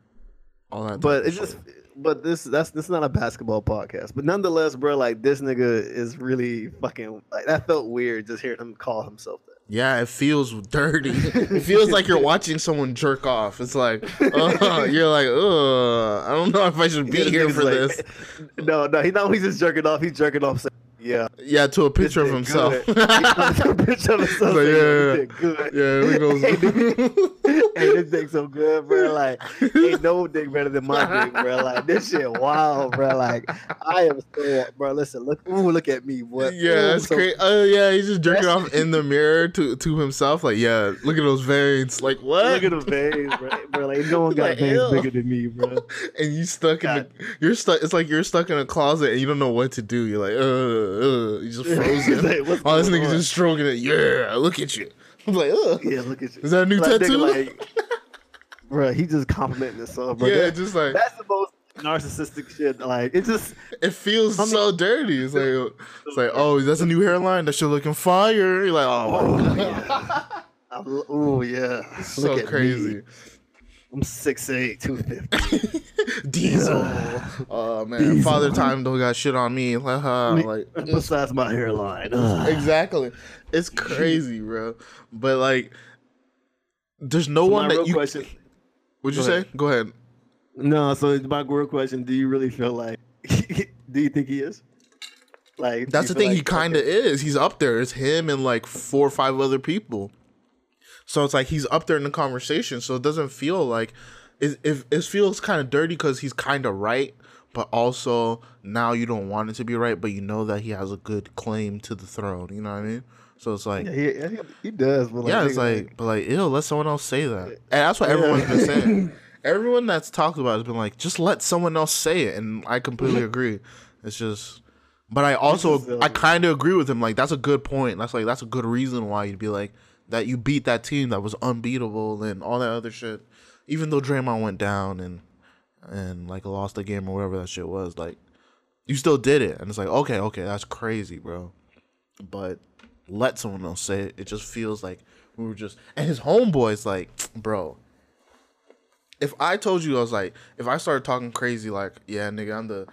All that. but it's just, but this that's this is not a basketball podcast. But nonetheless, bro, like this nigga is really fucking like that felt weird just hearing him call himself. Yeah, it feels dirty. *laughs* it feels like you're watching someone jerk off. It's like, uh, *laughs* you're like, ugh, I don't know if I should be here for like- this. *laughs* No, no, he not he's just jerking off. He's jerking off. Yeah, Yeah, to a picture of himself. good. He took a picture of *laughs* himself. Yeah, "This good. yeah, he goes, *laughs* hey, this dick so good, bro. Like, ain't no dick better than my dick, bro. Like, this shit wild, bro. Like, I am so, bro. Listen, look, ooh, look at me, what? yeah, that's great. Oh yeah, he's just jerking off in the mirror to to himself. Like, yeah, look at those veins. Like, what? Look at the veins, bro. bro. Like, no one *laughs* got Like, veins ew. bigger than me, bro. and you stuck in the, you're stuck. It's like you're stuck in a closet and you don't know what to do. You're like, uh, uh you just *laughs* frozen. Like, what's oh, this going nigga just stroking it. Yeah, look at you. I'm like, ugh. Yeah, look at you. Is that a new Like, nigga, tattoo? like, bro, he just complimenting himself, bro. yeah, That- just like that's the most narcissistic shit. Like, it just. it feels I mean- so dirty. It's like it's like, oh, that's a new hairline. That shit looking fire. You're like, oh, my God. *laughs* Oh yeah, so Look at crazy. Me. I'm 6'8", 250. *laughs* Diesel. *laughs* Oh man, Diesel. father time don't got shit on me. like *laughs* Besides my hairline. Exactly. It's crazy, bro. But like, there's no So one my that real you. question. Would you Go say? ahead. Go ahead. No, so it's my real question. Do you really feel like? do you think he is? Like That's the feel thing. he kind of is. He's up there. It's him and like four or five other people. So it's like he's up there in the conversation. So it doesn't feel like it. It, it feels kind of dirty because he's kind of right, but also now you don't want it to be right, but you know that he has a good claim to the throne. You know what I mean? So it's like. Yeah, he, he, does. But like, yeah, it's nigga, like, but like, ew, let someone else say that. And that's what everyone's been saying. *laughs* Everyone that's talked about has been like, just let someone else say it, and I completely *laughs* agree. It's just, but I also, uh, I kind of agree with him. Like, that's a good point. That's like, that's a good reason why you'd be like that. You beat that team that was unbeatable and all that other shit. Even though Draymond went down and and like lost the game or whatever that shit was, like you still did it, and it's like, okay, okay, that's crazy, bro. But let someone else say it. It just feels like we were just and his homeboys like, *tsk* bro. If I told you I was like, if I started talking crazy, like, yeah, nigga, I'm the,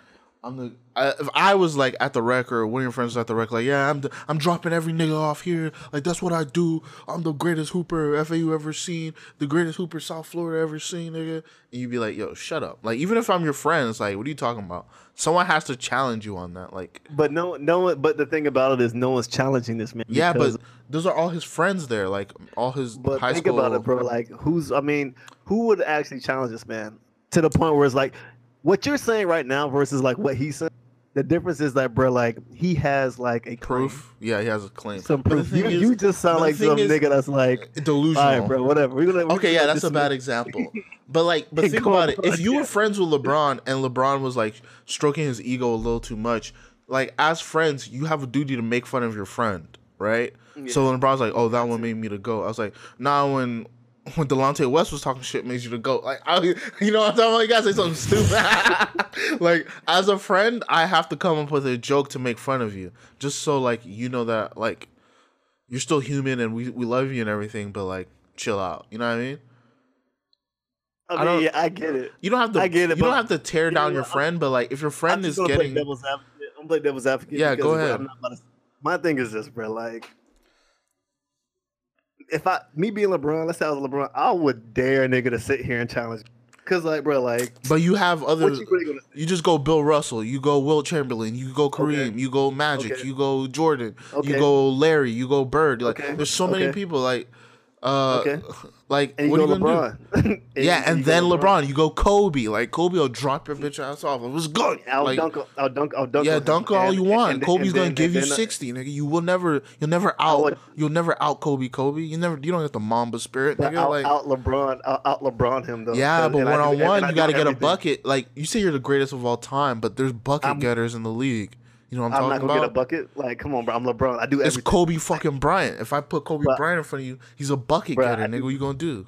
I'm the. I, if I was like at the rec or one of your friends was at the rec, like, yeah, I'm the, I'm dropping every nigga off here, like that's what I do. I'm the greatest hooper FAU ever seen, the greatest hooper South Florida ever seen, nigga. And you'd be like, yo, shut up. Like even if I'm your friend, it's like, what are you talking about? Someone has to challenge you on that, like. But no, no one. But the thing about it is, no one's challenging this man. Yeah, but those are all his friends there, like all his But high think school. about it, bro. Like, who's? I mean, who would actually challenge this man to the point where it's like, what you're saying right now versus like what he said. The difference is that, bro. Like, he has like a claim, proof. Yeah, he has a claim. some proof. You, is- you just sound like some is nigga that's like, delusional. all right, bro. Whatever. We're gonna. we're Okay, yeah, that's a dismiss- bad *laughs* example. But like, but think about it. If you were friends with LeBron and LeBron was like stroking his ego a little too much, like as friends, you have a duty to make fun of your friend, right? Yeah. So when LeBron's like, "Oh, that one made me to go," I was like, "Nah." When when Delonte West was talking shit made you to go. Like, I, you know what I'm talking about? You gotta say something stupid. *laughs* like, as a friend, I have to come up with a joke to make fun of you, just so like you know that like you're still human and we we love you and everything, but like chill out. You know what I mean? I I mean, don't- yeah, I get it. You don't have to. I get it, you don't have to tear you know down your friend, but like if your I'm friend is getting play devil's advocate. I'm play devil's advocate. Yeah, go bro, ahead. I'm not about to- my thing is this, bro. Like, if I me being LeBron, let's say I was LeBron, I would dare a nigga to sit here and challenge. Cause like, bro, like, But you have other. you really? You just go Bill Russell. You go Wilt Chamberlain. You go Kareem. You go Magic. Okay. You go Jordan. You go Larry. You go Bird. Like Okay. there's so many people. Like, uh, Okay. *laughs* like And what you are go you gonna do? LeBron. *laughs* *laughs* yeah, and then LeBron. You go Kobe. Like Kobe will drop your bitch ass off. It was good. I'll like, dunk. I'll dunk. I'll dunk. yeah, dunk all And- you want. and- Kobe's gonna then- give you then- uh, sixty, nigga. You will never, you'll never out, would- you'll never out Kobe. Kobe. You never, you don't get the Mamba spirit, nigga. out, like, out LeBron, out, out LeBron him though. yeah, but one on and- and one, you got to get a bucket. Like you say, you're the greatest of all time, but there's bucket I'm- getters in the league. You know what I'm, I'm not gonna about? get a bucket. Like, come on, bro. I'm LeBron. I do Everything. It's. Kobe fucking Bryant. If I put Kobe But- Bryant in front of you, he's a bucket Bruh, getter, nigga. What you gonna do?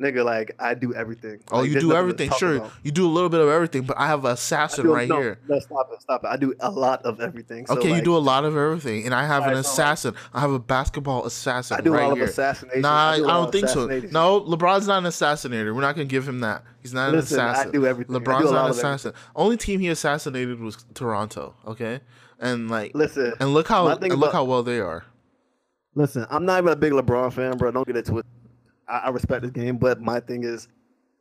Nigga. Like, I do everything. Oh, Like, you do everything. Sure, about. you do a little bit of everything, but I have an assassin do- right no, here. No, stop it, stop it. I do a lot of everything. So, okay, you do a lot of everything, and I have an like- assassin. I have a basketball assassin I do right all here. of assassination. Nah, I, do a don't think so. No, LeBron's not an assassinator. We're not gonna give him that. He's not Listen, an assassin. I do everything. I do LeBron's not an assassin. Only team he assassinated was Toronto. Okay, and like, Listen, and look how and look about- how well they are. Listen, I'm not even a big LeBron fan, bro. Don't get it twisted. I, I respect this game, but my thing is,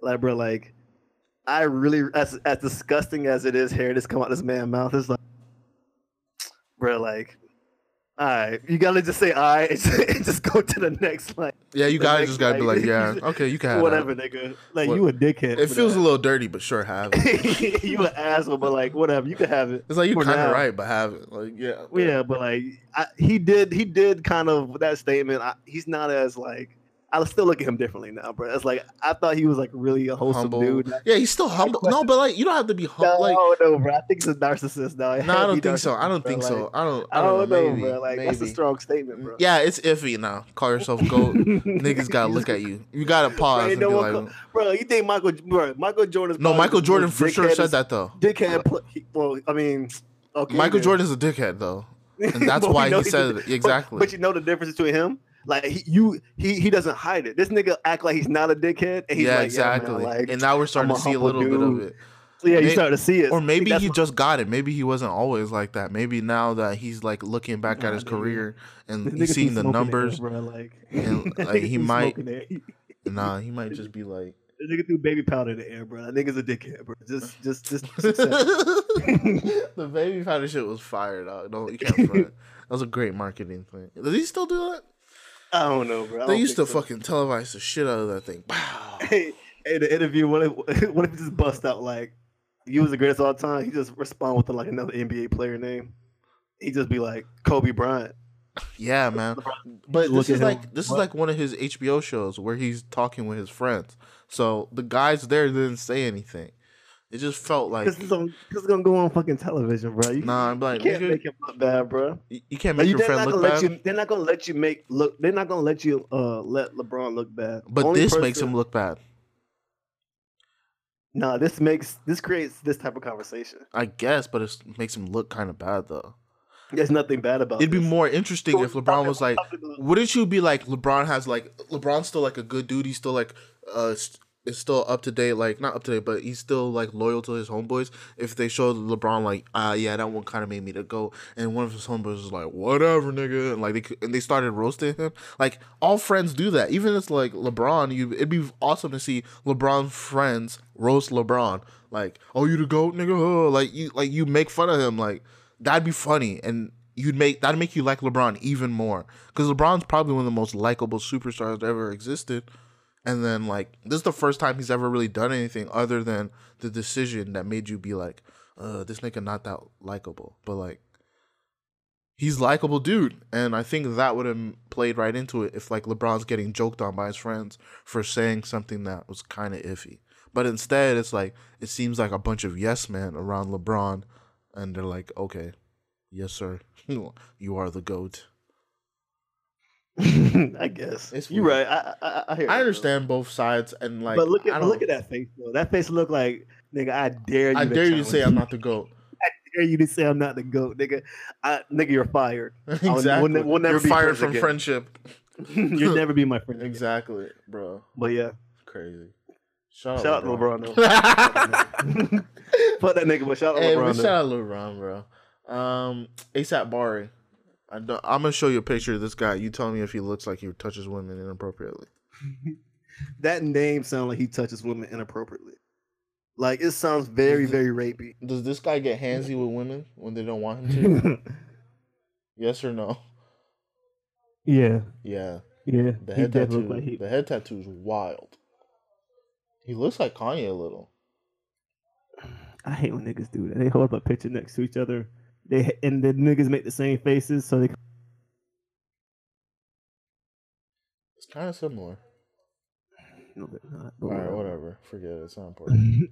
like, bro, like, I really, as as disgusting as it is, hearing this come out this man's mouth, it's like, bro, like, all right, you gotta just say all right and *laughs* just, just go to the next, like, Yeah, you guys just gotta be like, yeah, okay, you *laughs* can have it. whatever, That. nigga. Like, What- you a dickhead. It feels a little dirty, but sure, have it. *laughs* you an asshole, but like, whatever, you can have it. It's like you kind of right, but have it. Like, yeah, Yeah, but like I, he did, he did kind of that statement. I, he's not as like I still look at him differently now, bro. It's like I thought he was like really a wholesome humble. dude. Yeah, he's still humble. No, but like, you don't have to be No, humble. Like, no, bro. I think he's a narcissist now. no, I *laughs* don't think so. I don't think so. I don't. I don't know, maybe, bro. Like that's a strong statement, bro. Yeah, it's iffy now. Call yourself goat. *laughs* Niggas gotta look at you. You gotta Bro, pause and no like, co- bro, you think Michael, bro? Michael Jordan. no, Michael Jordan for sure said that though. Dickhead. pl- he- Well, I mean, okay. Michael then. Jordan's a dickhead though, and *laughs* that's why he said it but- exactly. But, you know the difference between him. Like he, you, he, he doesn't hide it. This nigga act like he's not a dickhead, and he's yeah, like, exactly. Yeah, man, like, and now we're starting to see a little bit of it. So yeah, you start to see it, Or maybe he just got it. Maybe he wasn't always like that. Maybe now that he's like looking back at his career and he's seeing the numbers, air. Like, and, *laughs* like, he might- nah, he might *laughs* just be like. This nigga threw baby powder in the air, bro. That nigga's a dickhead, bro. Just, just, just. just *laughs* the baby powder shit was fire, dog. No, you can't front. That was a great marketing thing. Does he still do that? I don't know, bro. I They used to so. fucking televise the shit out of that thing. Wow. *laughs* Hey, hey, the interview. What if, *laughs* what if he just bust out like, "You was the greatest of all time"? He just respond with like another NBA player name. He just be like Kobe Bryant. Yeah, man. But this is like this is like one of his HBO shows where he's talking with his friends. So the guys there didn't say anything. It just felt like Because it's, on- gonna go on fucking television, bro. You, nah. I'm like you can't nigga, make him look bad, bro. you you can't make you, your friend look bad. you. They're not gonna let you make look. They're not gonna let you uh let LeBron look bad. but Only this makes him look bad. Nah, this makes this creates this type of conversation. I guess, but it makes him look kind of bad though. There's nothing bad about. it. It'd be this. more interesting So if LeBron was like, wouldn't you be like LeBron has like LeBron's still like a good dude. He's still like uh is still up to date, like not up to date, but he's still like loyal to his homeboys. If they showed LeBron like, ah, yeah, that one kind of made me to go, and one of his homeboys was like, whatever, nigga, and like they and they started roasting him. Like all friends do that. Even if it's like LeBron, you it'd be awesome to see LeBron friends roast LeBron. Like, oh, you the goat, nigga. Oh, like you like you make fun of him. Like that'd be funny and. You'd make that'd make you like LeBron even more because LeBron's probably one of the most likable superstars that ever existed. And then like this is the first time he's ever really done anything other than the decision that made you be like, uh, this nigga not that likable. But like he's likable dude. And I think that would have played right into it if like LeBron's getting joked on by his friends for saying something that was kind of iffy. But instead it's like it seems like a bunch of yes men around LeBron and they're like, Okay, yes sir. *laughs* you are the GOAT. *laughs* I guess It's you're right. I I, I, hear I understand both sides and like. but look I at don't, look at that face though. That face look like nigga. I dare you. I dare you to say I'm not the goat. *laughs* I dare you to say I'm not the goat, nigga. I, nigga, you're fired. *laughs* Exactly. We'll, we'll never You're be fired from again. friendship. You'll never be my friend. Again. Exactly, bro. But yeah, Crazy. Shout, shout out to LeBron. LeBron. though. Fuck that nigga, but shout out hey, LeBron. shout out LeBron, bro. Um, ASAP Bari. I don't, I'm gonna show you a picture of this guy. You tell me if he looks like he touches women inappropriately. *laughs* That name sounds like he touches women inappropriately. Like it sounds very, very rapey. Does this guy get handsy with women when they don't want him to? *laughs* yes or no? yeah, Yeah. yeah. The head definitely tattoo. like he. The head tattoo is wild. He looks like Kanye a little. *sighs* I hate when niggas do that. They hold up a picture next to each other. They and the niggas make the same faces, so they. It's kind of similar. No, not. but All right, whatever. Forget it. It's not *laughs* important.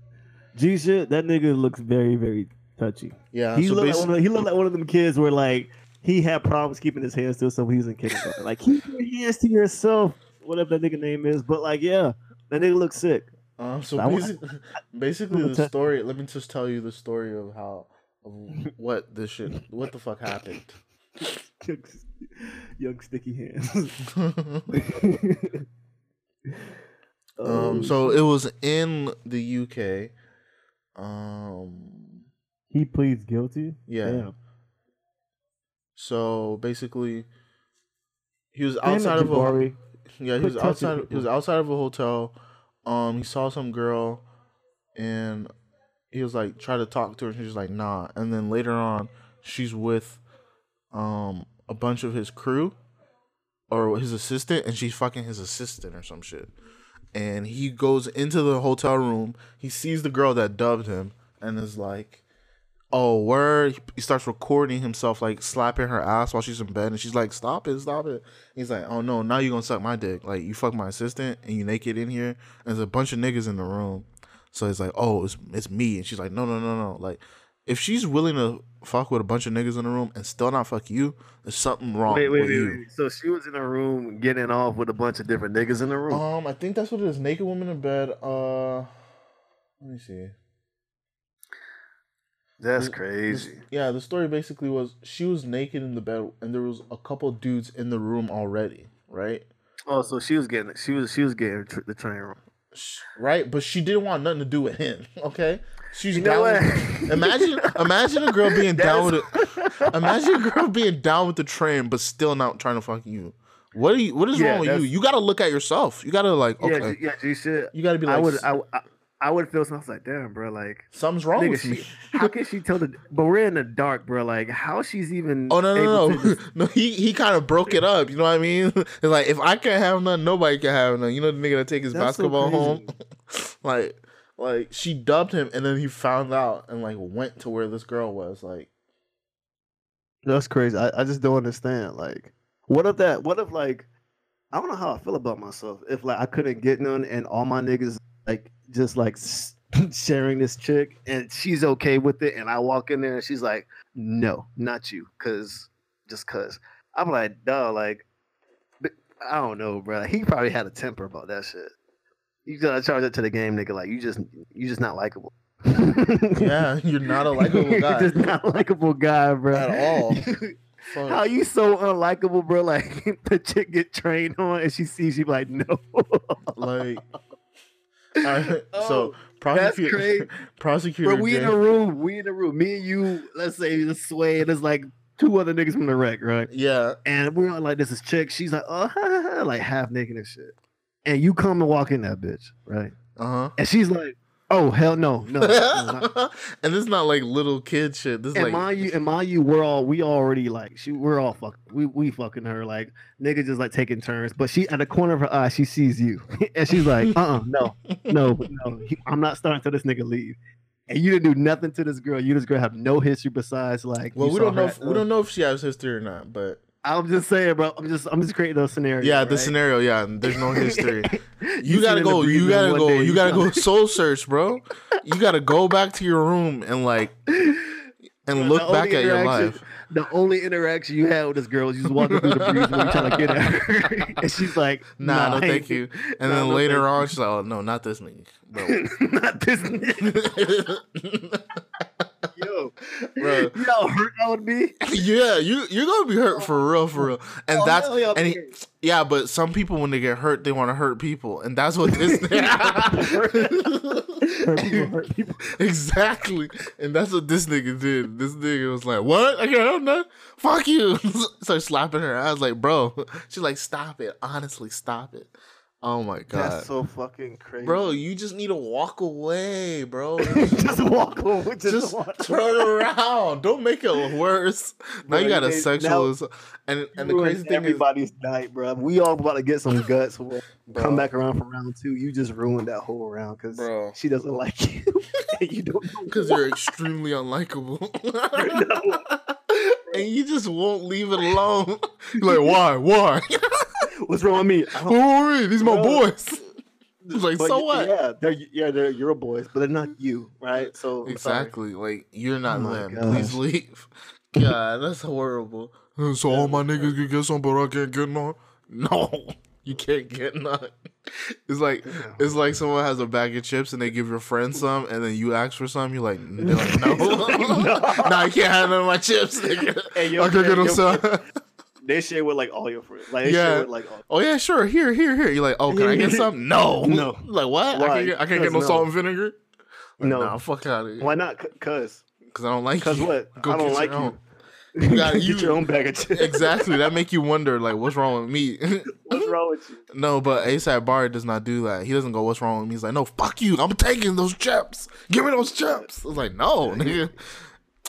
G shit, that nigga looks very, very touchy. Yeah. he so looked like one of, he looked like one of them kids where like he had problems keeping his hands to himself when he was in kindergarten. like keep your hands to yourself, whatever that nigga name is. But like, yeah, that nigga looks sick. Um, so I wa- *laughs* basically, basically I'ma the story. Let me just tell you the story of how, what this shit, what the fuck happened. young, young sticky hands. *laughs* Oh, um, so it was in the UK. Um, he pleads guilty. Yeah. Damn. so basically, he was Damn outside of a yeah. He was outside. He was outside of a hotel. Um, he saw some girl, and he was like try to talk to her. and She was like nah. And then later on, she's with um a bunch of his crew or his assistant, and she's fucking his assistant or some shit. And he goes into the hotel room. He sees the girl that dubbed him, and is like, "Oh, word!" He starts recording himself like slapping her ass while she's in bed, and she's like, "Stop it, stop it." He's like, "Oh no, now you're gonna suck my dick? Like you fuck my assistant, and you naked in here, and there's a bunch of niggas in the room." So he's like, "Oh, it's it's me," and she's like, "No, no, no, no." Like, if she's willing to fuck with a bunch of niggas in the room and still not fuck you, there's something wrong Wait, wait, with wait, you. wait. So she was in a room getting off with a bunch of different niggas in the room. Um, I think that's what it is. Naked woman in bed. Uh, let me see. That's the- crazy. Yeah, the story basically was she was naked in the bed, and there was a couple dudes in the room already, right? Oh, so she was getting she was she was getting the train room. Right, but she didn't want nothing to do with him. *laughs* Okay, she's You down. know what? With, *laughs* imagine, imagine a girl being *laughs* down with it. Imagine a girl being down with the train, but still not trying to fuck you. What are you? What is Yeah, wrong with you? You got to look at yourself. You got to like, okay, Yeah, yeah, G shit. you got to be like, I, would- I, I would feel something I was like, damn, bro, like something's wrong nigga, with she, me. *laughs* how can she tell the? But we're in the dark, bro. Like, how she's even? Oh no no able no to just- *laughs* no! He he kind of broke it up. You know what I mean? *laughs* It's like if I can't have none, nobody can have none. You know the nigga that take his That's so basketball home, like like she dubbed him, and then he found out and like went to where this girl was. Like That's crazy. I, I just don't understand. Like, what if that? What if like, I don't know how I feel about myself. If like I couldn't get none, and all my niggas like just like *laughs* sharing this chick, and she's okay with it, and I walk in there and she's like, "No, not you," cause just cause. I'm like, dog, like, I don't know, bro. He probably had a temper about that shit. You gotta charge it to the game, nigga. Like, you just, you just not likable. *laughs* yeah, you're not a likable *laughs* guy just not likable guy, bro. at all. Fuck. How you so unlikable, bro? Like the chick get trained on and she sees you like, no. like. *laughs* Oh, so prosecutor, *laughs* prosecutor, bro, we in Jay- a room. We in a room. Me and you, let's say this sway, and there's like two other niggas from the rec, right? yeah, And we're all like, this is chick. She's like, oh, *laughs* ha, ha, like half naked and shit. And you come and walk in that bitch, right? uh huh. And she's like, oh hell no, no. no, *laughs* and this is not like little kid shit. This is And like mind you, and mind you, we're all we already like she we're all fucking we we fucking her like nigga just like taking turns. But she at the corner of her eye, she sees you, *laughs* and she's like, *laughs* uh, uh no, no, no, he- I'm not starting till this nigga leave. And you didn't do nothing to this girl. You this girl have no history besides like. well, we don't know. If, we don't know if she has history or not, but I'm just saying, bro. I'm just I'm just creating those scenarios. yeah, the right? scenario. Yeah, there's no *laughs* history. You You gotta go. You gotta go. day, You gotta go soul search, bro. You gotta go back to your room and like *laughs* and Bro, look back at your life. the only interaction you had with this girl was you just walking through the breezeway you trying to get at her, *laughs* and she's like, Nah, no, I thank you. And Nah, then no, later on, she's like, "Oh no, not this nigga, bro." not this. nigga. Bro. *laughs* you know how hurt I would be. yeah, you you're gonna be hurt for real, for real. And Oh, that's and he, yeah, but some people when they get hurt, they want to hurt people, and that's what this. *laughs* Hurt people, hurt people. *laughs* exactly, and that's what this nigga did. This nigga was like, "What? I can't help that. Fuck you!" Start slapping her. I was like, "Bro," she's like, "Stop it. Honestly, stop it." Oh my god, That's so fucking crazy, bro, you just need to walk away, bro. *laughs* just walk away. Just, just walk turn around. Don't make it worse. Now you got a sexual, and and the crazy thing is, everybody's night, bro. We all about to get some guts. We'll *laughs* Come back around for round two. You just ruined that whole round because Bro. she doesn't like you. *laughs* and you don't because you're extremely unlikable, and you just won't leave it alone. You're like, why, why? What's wrong with me. I don't- Don't worry, these my boys. *laughs* It's like, but so what? Yeah, they're yeah they're your boys, but they're not you, right? So I'm sorry. Exactly. Like you're not Oh my them. Please leave. *laughs* God, that's horrible. So all my niggas can get some, but I can't get none. No, *laughs* you can't get none. It's like it's like someone has a bag of chips and they give your friend some, and then you ask for some. You're like, like no, no, I can't have none of my chips. Nigga. Hey, your I can get them your some. They share with like all your friends. Like they Yeah. share with like all. Oh yeah, sure. Here, here, here. You're like, oh, can I get *laughs* some? No, *laughs* No. *laughs* Like what? I can't get, I can't get no Because salt and vinegar. Like, No. nah, fuck out of here. Why not? Cause Because I don't like. You. Cause you. what? Go I don't like you. You got Get you. your own bag of chips. exactly. That make you wonder, like, what's wrong with me? What's wrong with you? no, but ASAP Bar does not do that. He doesn't go, "What's wrong with me?" He's like, "No, fuck you. I'm taking those chips. Give me those chips." I was like, "No, nigga."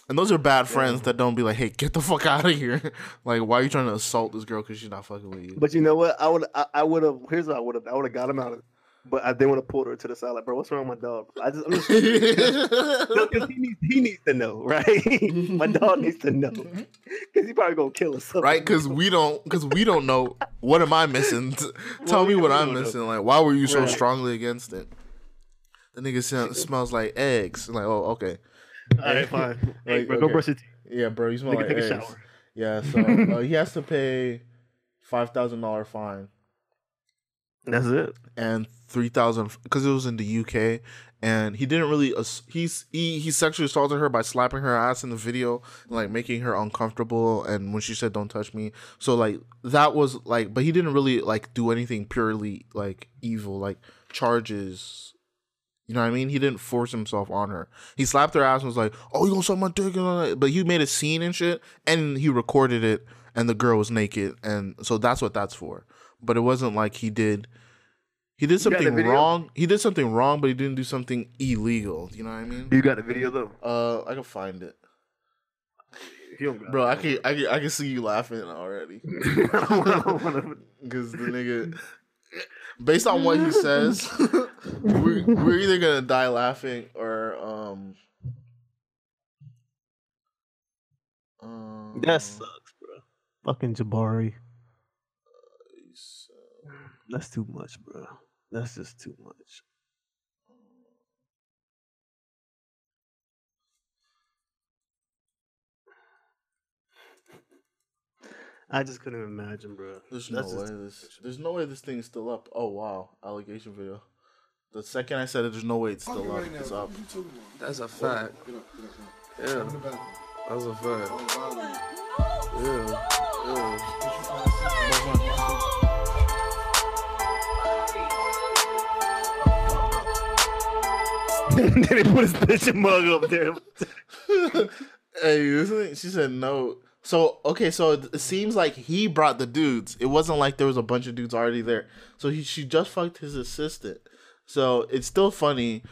And those are bad friends that don't be like, "Hey, get the fuck out of here." *laughs* like, why are you trying to assault this girl because she's not fucking with you? But you know what? I would I, I would have. Here's what I would have. I would have got him out of. But I didn't want to pull her to the side. Like, bro, what's wrong with my dog? I just, I'm just *laughs* No, 'cause he needs he needs to know, *laughs* right? my dog needs to know mm-hmm. because he probably gonna kill us. right? Because we don't, because we don't know. What am I missing? T- Tell Well, me what I'm know. missing. Like, why were you so Right. strongly against it? The nigga smells like eggs. like, oh, okay. All right, fine. *laughs* Hey, Like, bro, go brush your teeth. Yeah, bro, you smell Nigga, like take eggs. a shower. Yeah, *laughs* so uh, he has to pay five thousand dollar fine That's it. and three thousand because it was in the UK, and he didn't really he's he he sexually assaulted her by slapping her ass in the video, like making her uncomfortable, and when she said "Don't touch me," so like that was like, but he didn't really like do anything purely like evil, like charges. You know what I mean? He didn't force himself on her. He slapped her ass and was like, "Oh, you gonna suck my dick?" and all that. But he made a scene and shit, and he recorded it, and the girl was naked, and so that's what that's for. But it wasn't like he did. He did something wrong. He did something wrong, but he didn't do something illegal. You know what I mean? You got the video though. Uh, I can find it, You don't got bro. I can I can I can see you laughing already it. *laughs* *laughs* I don't wanna- because *laughs* the nigga. Based on what he says, *laughs* we're, we're either gonna die laughing or um. um that sucks, bro. Fucking Jabari. That's too much, bro. That's just too much. I just couldn't imagine, bro. There's That's no way this. There's no way this thing's still up. Oh wow, allegation video. The second I said it, there's no way it's still up. It's up. That's a fact. Yeah. That's a fact. Yeah. Yeah. *laughs* then they put his bitch mug up there. *laughs* Hey, this thing, she said no. So okay, so it, it seems like he brought the dudes. It wasn't like there was a bunch of dudes already there. So he she just fucked his assistant. So it's still funny.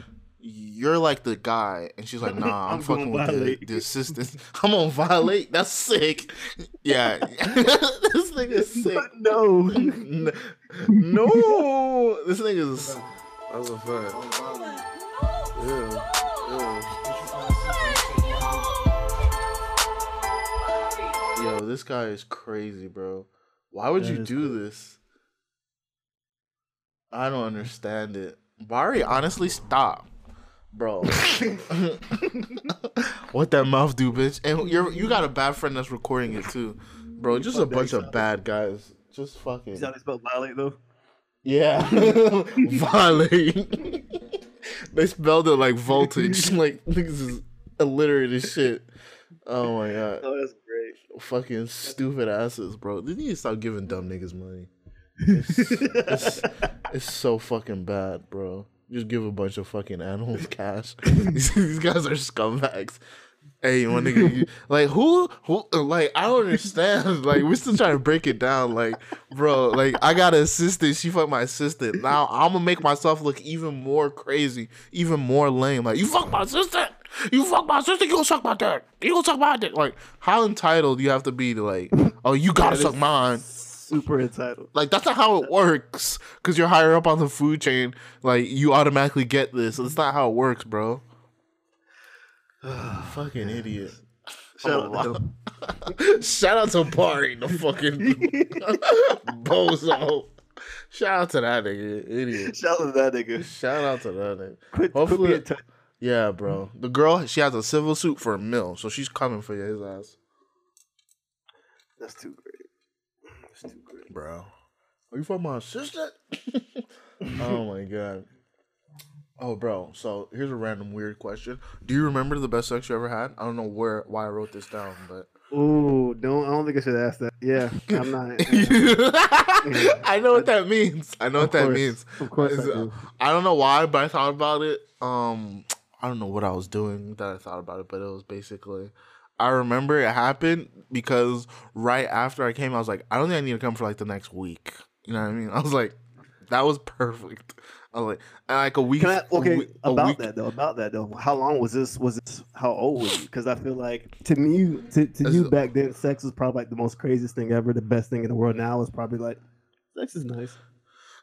You're like the guy, and she's like, "Nah, *laughs* I'm, I'm fucking with the, violate. the assistant. *laughs* I'm gonna violate. That's sick. Yeah, *laughs* this thing is sick. no. N- No, this thing is. That's a fact. Yeah. Yeah. This guy is crazy, bro. Why would That you do this? I don't understand it. Bari, honestly, stop. bro. *laughs* *laughs* what that mouth do, bitch? And you're you got a bad friend that's recording it too, bro. Just a bunch of bad guys. Just fucking Is that how they violate though? yeah, *laughs* violate. they spelled it like voltage. like niggas is illiterate as shit. Oh my god, Oh. Fucking stupid asses, bro. They need to stop giving dumb niggas money. It's, it's, *laughs* it's so fucking bad, bro. Just give a bunch of fucking animals *laughs* cash. these, these guys are scumbags. Hey, my nigga, you, *laughs* like who, who, like I don't understand. Like we're still trying to break it down. Like, bro, like I got an assistant. She fucked my assistant. Now I'm gonna make myself look even more crazy, even more lame. Like you fuck my assistant. You fuck my sister, You gonna suck my dick. You gonna suck my dick. Like how entitled you have to be to like, oh, you gotta suck mine. Super entitled. Like that's not how it works. Cause you're higher up on the food chain. Like you automatically get this. That's not how it works, bro. *sighs* Fucking idiot. Shout out. *laughs* Shout out to Bari, the fucking *laughs* bozo. Shout out to that nigga, idiot. Shout out to that nigga. Shout out to that nigga. Quit, Hopefully, yeah, bro. The girl, she has a civil suit for a mill, so she's coming for his ass, That's too great. That's too great. bro. Are you from my assistant? *laughs* oh my god. Oh, bro. So here's a random weird question. Do you remember the best sex you ever had? I don't know where why I wrote this down, but Ooh, don't. I don't think I should ask that. Yeah, I'm not. *laughs* I know what that means. I know what that means. Of course I uh, do. I don't know why, but I thought about it. Um, I don't know what I was doing that I thought about it, but it was basically. I remember it happened because right after I came, I was like, I don't think I need to come for like the next week. You know what I mean? *laughs* I was like, that was perfect. I was like, and like a week. I? Okay, week- about week- that though. About that though. How long was this? Was this? How old was you? Because I feel like to me, to, to you back then, sex was probably like the most craziest thing ever. The best thing in the world now is probably like, sex is nice.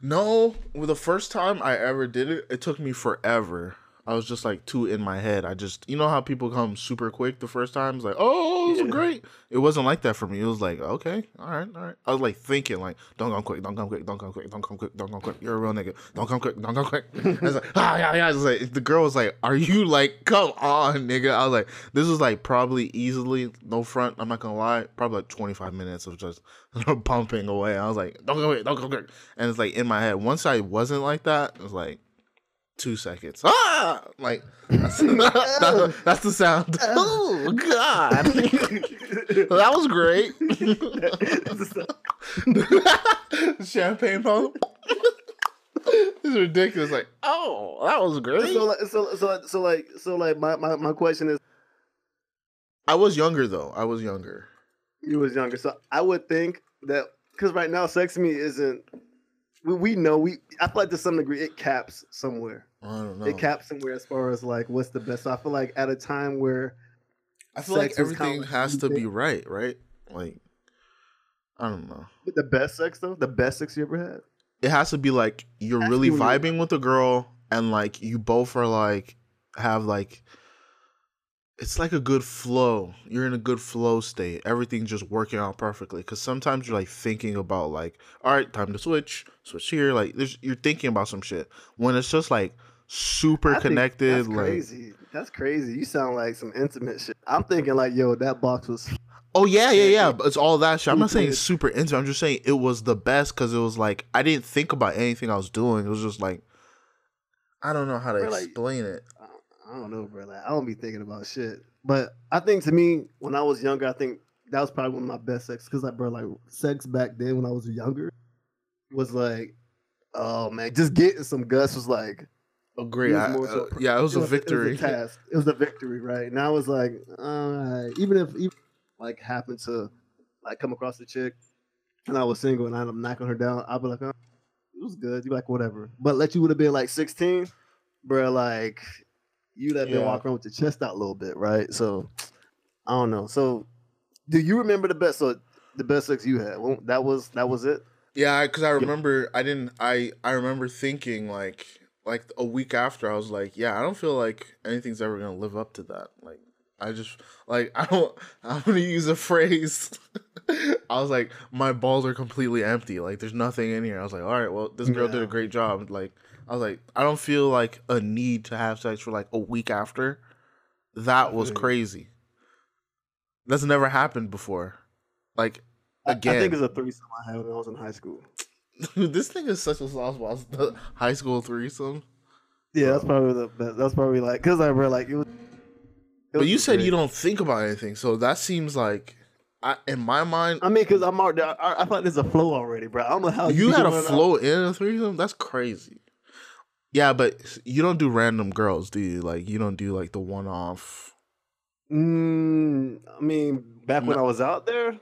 No, well, the first time I ever did it, it took me forever. I was just like too in my head. I just, you know how people come super quick the first time? It's like, oh, it was Yeah. great. It wasn't like that for me. It was like, okay, all right, all right. I was like thinking, like, don't come quick, don't come quick, don't come quick, don't come quick, don't come quick. You're a real nigga. Don't come quick, don't come quick. *laughs* I was like, ah, yeah, yeah. I was like, the girl was like, are you like, come on, nigga? I was like, this was like probably easily, no front. I'm not gonna lie, probably like 25 minutes of just *laughs* pumping away. I was like, don't go quick, don't go quick. And it's like in my head. Once I wasn't like that, it was like two seconds. Ah, like that's, *laughs* that's, that's the sound. *laughs* Oh God, *laughs* that was great. Champagne pump. this is ridiculous. Like, oh, that was great. so, like, so, so, so, like, so, like, my, my, my question is, I was younger though. I was younger. you was younger, so I would think that because right now, sex to me isn't. We, we know we. I feel like to some degree it caps somewhere. I don't know. It caps somewhere as far as like what's the best. So I feel like at a time where I feel like everything has to be right, right? Like, I don't know. the best sex though, the best sex you ever had. it has to be like you're really vibing with the girl and like you both are like have like it's like a good flow you're in a good flow state everything's just working out perfectly because sometimes you're like thinking about like all right time to switch switch here like there's you're thinking about some shit when it's just like super I connected That's like crazy. That's crazy. You sound like some intimate shit. I'm thinking like, yo, that box was. Oh yeah, yeah, Yeah, yeah. yeah. But it's all that shit. I'm not saying Super intimate. I'm just saying it was the best because it was like I didn't think about anything I was doing. It was just like I don't know how to Bro, like- explain it. I don't know, bro. Like, I don't be thinking about shit. But I think to me, when I was younger, I think that was probably one of my best sex. Cause like, bro, like sex back then when I was younger was like, oh man, just getting some guts was like, Agree. it was I, so uh, yeah, it was a It victory. was a task. It was a victory, right? And I was like, uh, even if even like happened to like come across a chick and I was single and I'm knocking her down, I'd be like, oh, it was good. You'd like, whatever. But let you would have been like 16, bro, like you'd have been Yeah. walking around with your chest out a little bit, right? So I don't know. So do you remember the best? So the best sex you had? Well, that was that was it. Yeah, because I remember I didn't. I I remember thinking like like a week after I was like, yeah, I don't feel like anything's ever gonna live up to that. Like I just like *laughs* I don't. I'm gonna use a phrase. *laughs* I was like, my balls are completely empty. Like there's nothing in here. I was like, all right, well, this girl did a great job. Like I was like, I don't feel like a need to have sex for like a week after. That was you. crazy. That's never happened before. Like I- again, I think it's a threesome I had when I was in high school. *laughs* this thing is such a sauce was the high school threesome. Yeah, that's probably the best. That's probably like because I remember like it was. it But you said great. you don't think about anything, so that seems like, I, in my mind, I mean, because I'm already. I, I I thought there's a flow already, bro. I don't know how you had a flow in a threesome. That's crazy. Yeah, but you don't do random girls, do you? Like you don't do like the one off. Mm, I mean, back when I was out there,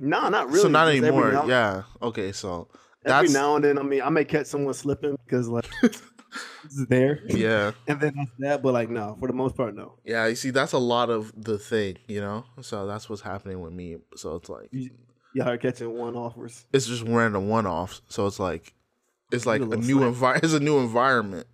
no, not really. so not anymore. now- yeah. Okay. So Every that's now and then, I mean, I may catch someone slipping because like *laughs* it's there, yeah, *laughs* and then that's that. But like, no, for the most part, no. yeah. You see, that's a lot of the thing, you know. So that's what's happening with me. So it's like Y'all are catching one offers. it's just random one offs. So it's like it's like a a new environment. It's a new environment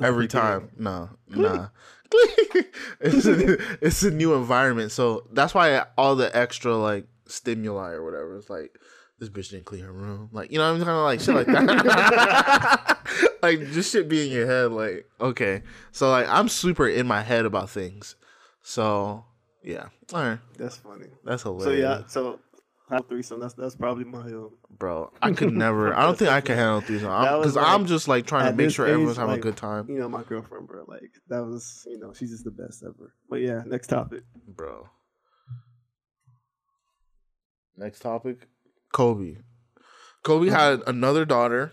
every time. No, nah. *laughs* it's a, it's a new environment. So that's why all the extra like stimuli or whatever. It's like this bitch didn't clean her room. Like you know, I'm kind of like shit like that. *laughs* like just shit be in your head. Like okay, so like I'm super in my head about things. So yeah, all right, That's funny. that's hilarious. So yeah, so threesome. That's that's probably my. Um, bro. I could *laughs* never. I don't think I could handle threesome That was because I'm like- just like trying to make sure age, everyone's having like, a good time, you know, my girlfriend, bro. Like that was, you know, she's just the best ever. But yeah, next topic. bro. Next topic, Kobe. Kobe had another daughter,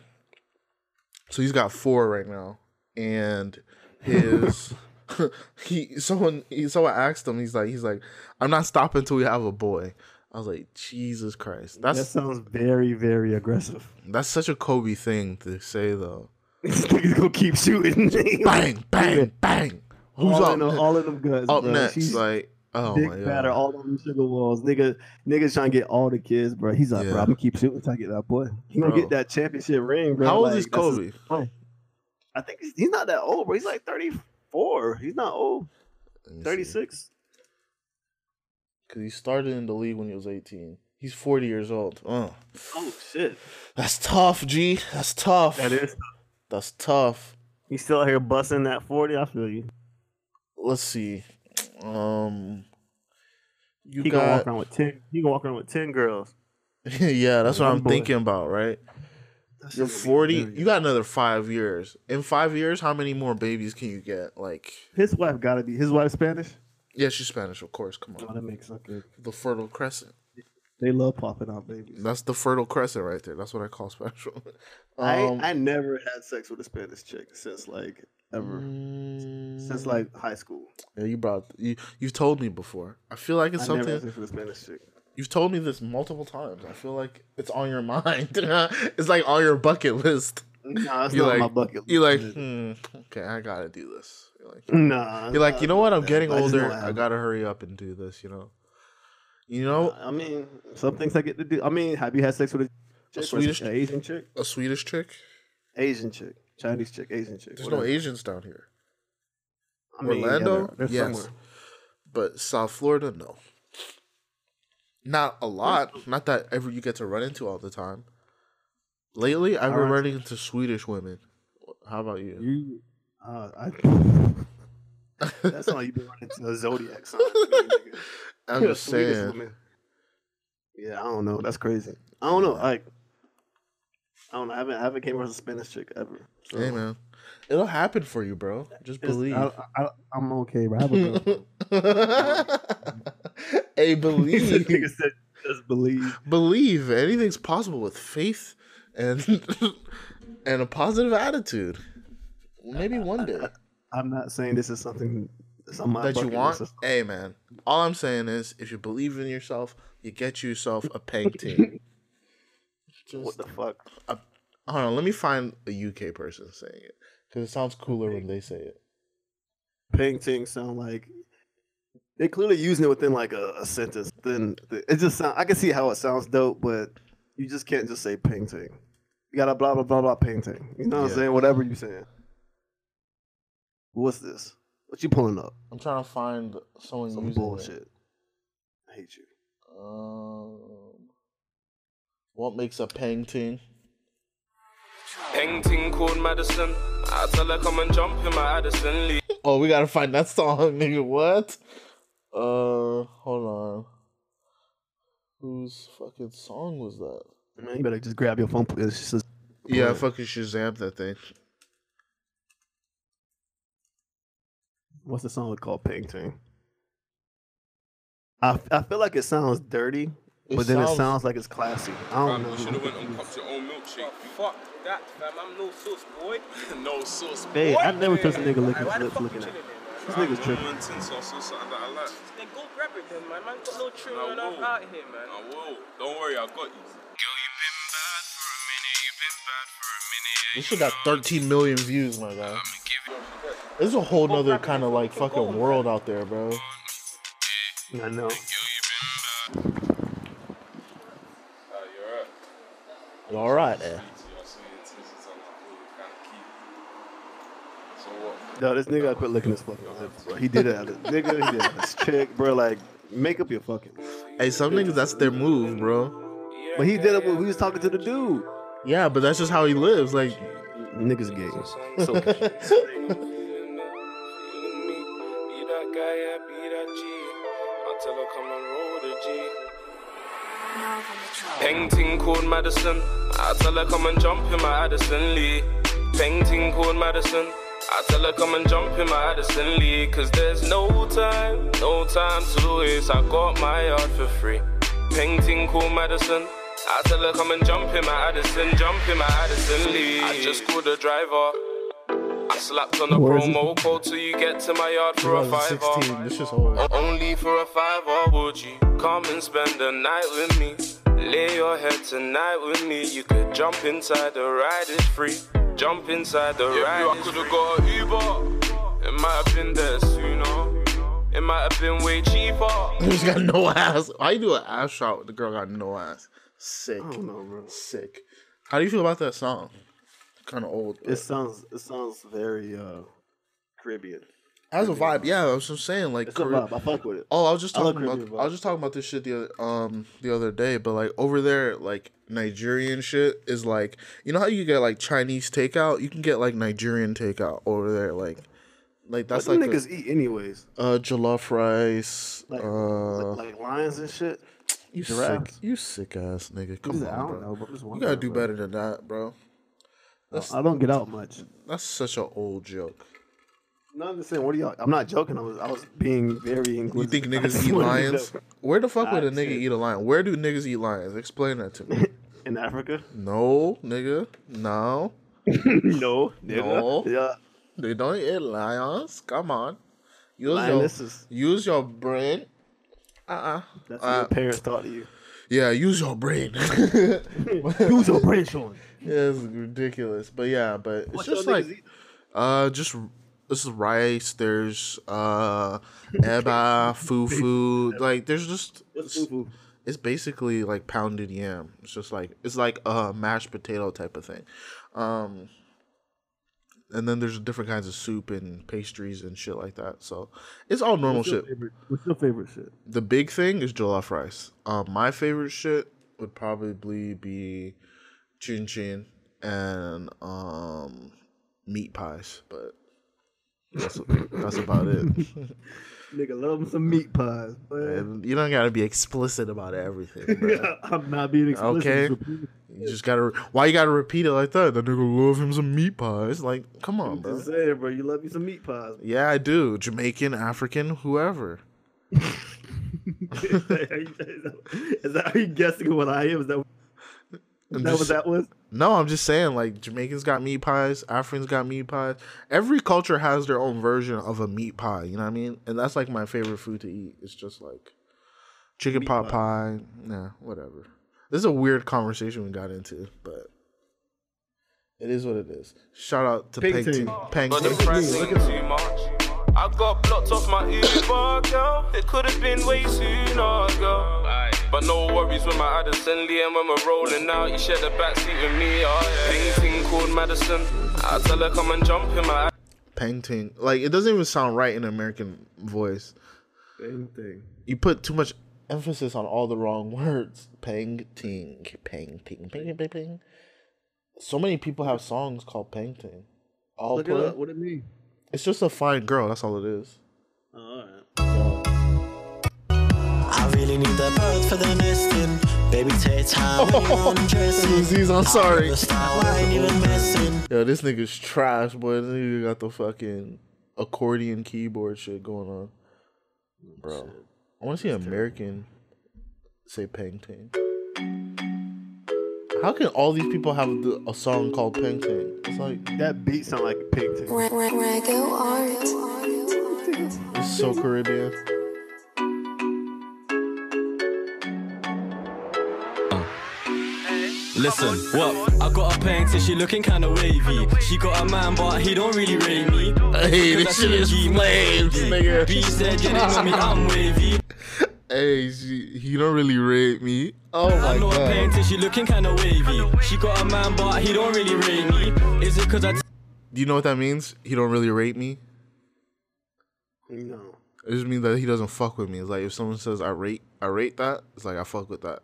so he's got four right now, and his *laughs* he someone he someone asked him. He's like he's like I'm not stopping until we have a boy. I was like Jesus Christ, that sounds very, very aggressive. that's such a Kobe thing to say though. *laughs* This nigga's gonna keep shooting. *laughs* Bang bang bang. Who's all up? in them, all of them guns. up bro. next? She's like oh big my god. batter, all on them sugar walls. Nigga, niggas trying to get all the kids, bro. He's like, Yeah. bro, I'm gonna keep shooting until I get that boy. He gonna get that championship ring, bro. How old Like, is Kobe? I think he's, he's not that old, bro. He's like 34. He's not old. 36. Because he started in the league when he was 18. He's 40 years old. Oh, Oh shit. that's tough, G. That's tough. That is. That's tough. He's still out here busting that 40. I feel you. Let's see. Um, you He gonna walk around with 10. He gonna walk around with 10 girls. *laughs* yeah. That's what One I'm boy. thinking about. Right? You're 40. You got another five years. In five years, how many more babies can you get? Like, His wife gotta be. His wife Spanish. Yeah, she's Spanish, of course. Come Oh, on, that makes okay. the Fertile Crescent. They love popping out babies. That's the Fertile Crescent right there. That's what I call special. *laughs* I Um, I never had sex with a Spanish chick since like ever. Since like high school. Yeah, you brought you. You've told me before. I feel like it's I never something. had sex with a Spanish chick. You've told me this multiple times. I feel like it's on your *laughs* mind. *laughs* it's like on your bucket list. Nah, it's You're not on like, my bucket list. you're like, hmm, okay, I gotta do this. You're like, Nah. you're like, you know what? I'm getting I older. don't I gotta hurry up and do this. You know. You know, I mean, some things I get to do. I mean, have you had sex with a chick? Swedish- an Asian chick? a Swedish chick. Asian chick, Chinese chick, Asian chick. There's no. Asians down here. I mean, yeah, Orlando, they're- they're yes, somewhere. but South Florida, no. Not a lot. Not that ever you get to run into all the time. Lately, I've been Alright. running into Swedish women. How about you? You, uh, I. *laughs* That's how you been running to a zodiac sign. *laughs* I'm just saying. Yeah, I don't know. That's crazy. I don't know. Like, I don't know. I haven't, I haven't came across a Spanish chick ever. So Hey man, it'll happen for you, bro. Just it's- believe. I, I, I'm okay, bro. I have a girlfriend. *laughs* hey, This believe. said, just believe. believe anything's possible with faith and and a positive attitude. Maybe *laughs* one day I'm not saying this is something that's that you bucket want. list. Hey man, all I'm saying is if you believe in yourself, you get yourself a painting. *laughs* What Just the fuck? hold on, let me find a UK person saying it because it sounds cooler when they say it. Painting sound like they clearly using it within like a, a sentence. Then it just sound. I can see how it sounds dope, but you just can't just say painting. You gotta blah blah blah blah painting. You know what Yeah. I'm saying? Whatever you saying. What's this? What you pulling up? I'm trying to find someone Some using it. bullshit. I hate you. Um, what makes a painting? Painting called Madison. I tell her come and jump in my Addison Lee. *laughs* Oh, we gotta find that song, *laughs* nigga. What? Uh, hold on. Whose fucking song was that? Man, you better just grab your phone. It's just a, Yeah, Right. fucking Shazam that thing. What's the song called? Painting. I, I feel like it sounds dirty, It but then it sounds- sounds like it's classy. I don't Fam, know. you should have went and popped your own milkshake. Oh, fuck that, fam. I'm no sauce, boy. *laughs* no sauce. Hey, I never trust a nigga licking Why his lips looking you at. chilling This nigga's tripping. One tin sauce or something that I like. Then go grab it then, man. Man got no trim I enough will. out here, man. I will. Don't worry, I got you. Girl, you been bad for a minute. You been bad for a minute. This shit got 13 million views, my guy. I'ma give you. There's a whole nother kind of like fucking world out there, bro. I know. Uh, you're all right there? See, I see your intentions on that whole kind of key. So what? No, this nigga gotta quit licking his fucking lips, bro. He did it at his nigga, he did it at his chick, bro. Like, make up your fucking. Hey, some niggas that's their move, bro. But he did it when we was talking to the dude. Yeah, but that's just how he lives. Like, Niggas gay. So *laughs* Yeah, be that G. I tell her come and roll the G. Painting called Madison. I tell her come and jump in my Addison Lee. Painting called Madison. I tell her come and jump in my Addison Lee. Cause there's no time, no time to waste. I got my yard for free. Painting called Madison. I tell her come and jump in my Addison, jump in my Addison Lee. I just called the driver. I slapped on the Where is? Oh, promo code till you get to my yard for a fiver. 2016. This is old. Only for a five, or would you come and spend the night with me? Lay your head tonight with me. You could jump inside the ride, it's free. Jump inside the ride. I could have got an Uber. It might have been there sooner. It might have been way cheaper. *laughs* He's got no ass. Why you do an ass shot with the girl got no ass? Sick. I don't know, bro. Sick. How do you feel about that song? Kind of old. but- It sounds it sounds very uh Caribbean. Has a vibe. Yeah, I was just saying like. It's a Carib- vibe. I fuck with it. Oh, I was just I talking about. Caribbean I was just talking about this shit the other, um the other day, but like over there, like Nigerian shit is like you know how you get like Chinese takeout, you can get like Nigerian takeout over there, like like that's What like them a- niggas eat anyways. uh jollof rice. Like, uh, like lions and shit. you sick, you sick ass nigga. Come I on, don't bro. know, bro. You gotta do bro. better than that, bro. I don't get out much. That's such an old joke. No, I'm just saying. What are y'all? I'm not joking. I was I was being very. Inclusive. You think *laughs* niggas eat lions? Where the fuck would a nigga eat a lion? Where do niggas eat lions? Explain that to me. *laughs* in Africa? no, nigga. No. *laughs* no, No. Yeah, They don't eat lions. Come on. Use your, use your brain. Uh-uh. That's Uh, what your parents taught you. Yeah, use your brain. Use your brain, Sean. Yeah, it's ridiculous. But yeah, but it's What just like uh just this is rice, there's uh *laughs* eba, fufu, like there's just it's, it's basically like pounded yam. It's just like it's like a mashed potato type of thing. Um and then there's different kinds of soup and pastries and shit like that. So it's all normal What's shit. favorite- What's your favorite shit? The big thing is jollof rice. Um, my favorite shit would probably be chin chin and um meat pies, but that's that's about it. *laughs* Nigga love him some meat pies. man. You don't gotta be explicit about everything. *laughs* bro. I'm not being explicit. Okay. just repeat it. You just gotta. Why you gotta repeat it like that? That nigga love him some meat pies. Like, come on, bro. Just saying, bro. You love me some meat pies. Yeah, I do. Jamaican, African, whoever. *laughs* is, that how you guessing what I am? Is that, I'm that what that was? No, I'm just saying, like Jamaicans got meat pies, Africans got meat pies. Every culture has their own version of a meat pie. You know what I mean? And that's like my favorite food to eat. It's just like chicken pot pie. Nah, whatever. This is a weird conversation we got into, but it is what it is. Shout out to Pink Pink Team. Team. Oh, Pink But the Team. price ain't too much. I got blocked off my Uber, girl. It could have been way sooner, girl. But no worries when my Addison Lee and when we're rolling out, you share the backseat with me. Oh, yeah. Painting called Madison. I tell her come and jump in my Painting. Like it doesn't even sound right in an American voice. Same thing. You put too much emphasis on all the wrong words. Painting, painting, ping, ping, ping. So many people have songs called painting. All Look it up. What it mean? It's just a fine girl. That's all it is. Oh, all right. I really need the bird for the nesting. Baby, take time when you're. *laughs* Aziz, I'm sorry. The style I ain't even messing. Yo, this nigga's trash, boy. This nigga got the fucking accordion keyboard shit going on. Bro. I want to see an American say painting. How can all these people have the, a song called painting? It's like That beat sound like painting. Rego art. it's so Caribbean. Listen, what? I got a paying so she looking kinda wavy. She got a man, but he don't really rate me. Hey, this Cause I shit is TNG flames, lady. nigga. B said, yeah, they know me, I'm wavy. *laughs* Hey, she, he don't really rate me. Oh my I know a god. paying so she looking kinda wavy. She got a man, but he don't really rate me. Is it cause I Do you know what that means? He don't really rate me. No. It just means that he doesn't fuck with me. It's like if someone says I rate I rate that, it's like I fuck with that.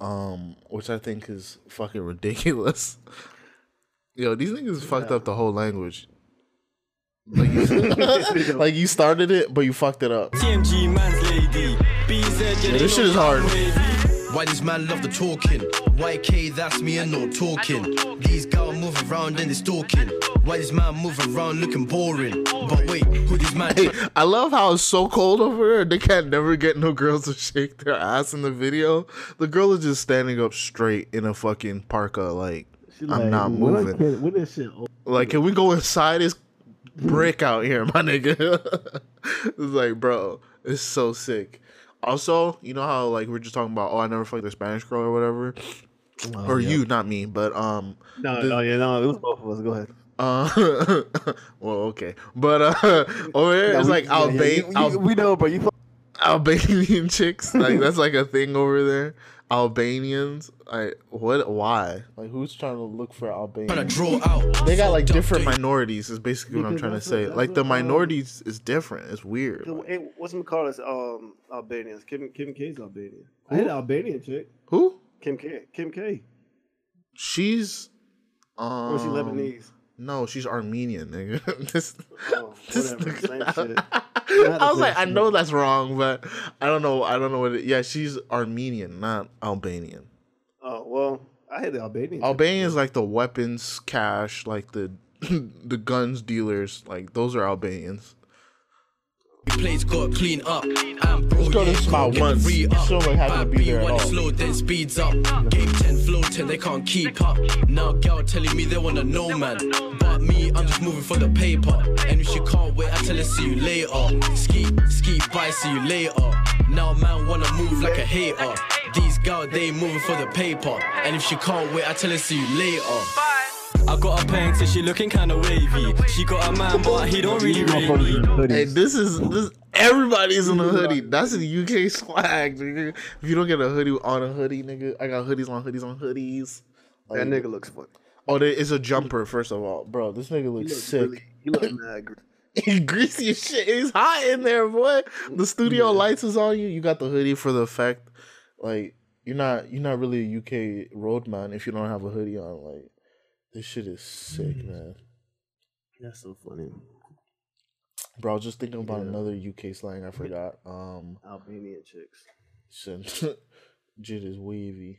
Um, which I think is fucking ridiculous. *laughs* Yo, these niggas fucked up the whole language. Like you, *laughs* *laughs* like you started it, but you fucked it up. TMG man's lady. B said, yeah, Yeah, this shit is me, I'm hard. Wavy. Why these man love the talking? YK, that's me and no talking. These girls move around and they stalking. Why this man move around looking boring? But wait, who this man? Hey, I love how it's so cold over there. They can't never get no girls to shake their ass in the video. The girl is just standing up straight in a fucking parka, like She I'm not moving. get- When shit over, Like, can we go inside? It's brick out here, my nigga. *laughs* it's like, bro, it's so sick. Also, you know how like we're just talking about, oh, I never fucked a Spanish girl or whatever, or yeah. you, not me, but um, No, the- no, yeah, no, it was both of us. Go ahead. uh, *laughs* well, okay, but uh, *laughs* over there No, it's we- like yeah, yeah, Alba- you- you- Al- we know, bro. You Albanian *laughs* chicks, like that's like a thing over there. Albanians, like what? Why? Like who's trying to look for Trying Albanians? to draw out. They got like different minorities. Is basically what I'm trying to say. Like the what, um, minorities is different. It's weird. So, hey, what's my call us? Um, Albanians. Kim Kim K's Albanian. I had an Albanian chick. Who? Kim K. Kim K. She's um Or is she Lebanese? No, she's Armenian, nigga. *laughs* this, Oh, this whatever. Same nigga- shit. *laughs* I was like, I know that's wrong, but I don't know. I don't know what. It, yeah, she's Armenian, not Albanian. Oh well, I had the Albanian. chick. Albanian is like the weapons cache, like the *laughs* the guns dealers. Like those are Albanians. Plates got clean up. And bro, Let's go to yeah, Smile once. free up. Still like having to be there at all. slow, then speeds up. Game 10, flow 10, they can't keep up. Now girl telling me they wanna know man. But me, I'm just moving for the paper. And if she can't wait, I tell her see you later. Ski, ski, bye, see you later. Now man wanna move like a hater. These girls, they moving for the paper. And if she can't wait, I tell her see you later. I got a paying so she looking kinda wavy. She got a man, but he don't really rate me. Hey, this is this. Everybody's in a hoodie. That's a UK swag, nigga. If you don't get a hoodie on a hoodie, nigga, I got hoodies on hoodies on hoodies. That nigga looks funny. Oh, there is a jumper. First of all, bro, this nigga He looks looks sick. really. He look mad. gr- *laughs* He greasy as shit. It's hot in there, boy. The studio lights is on you. You got the hoodie for the effect. Like you're not you're not really a UK roadman if you don't have a hoodie on. Like this shit is sick, Mm. man. That's so funny. Bro, I was just thinking about Yeah. another UK slang I forgot. Um, Albanian chicks. shit, *laughs* jit is wavy.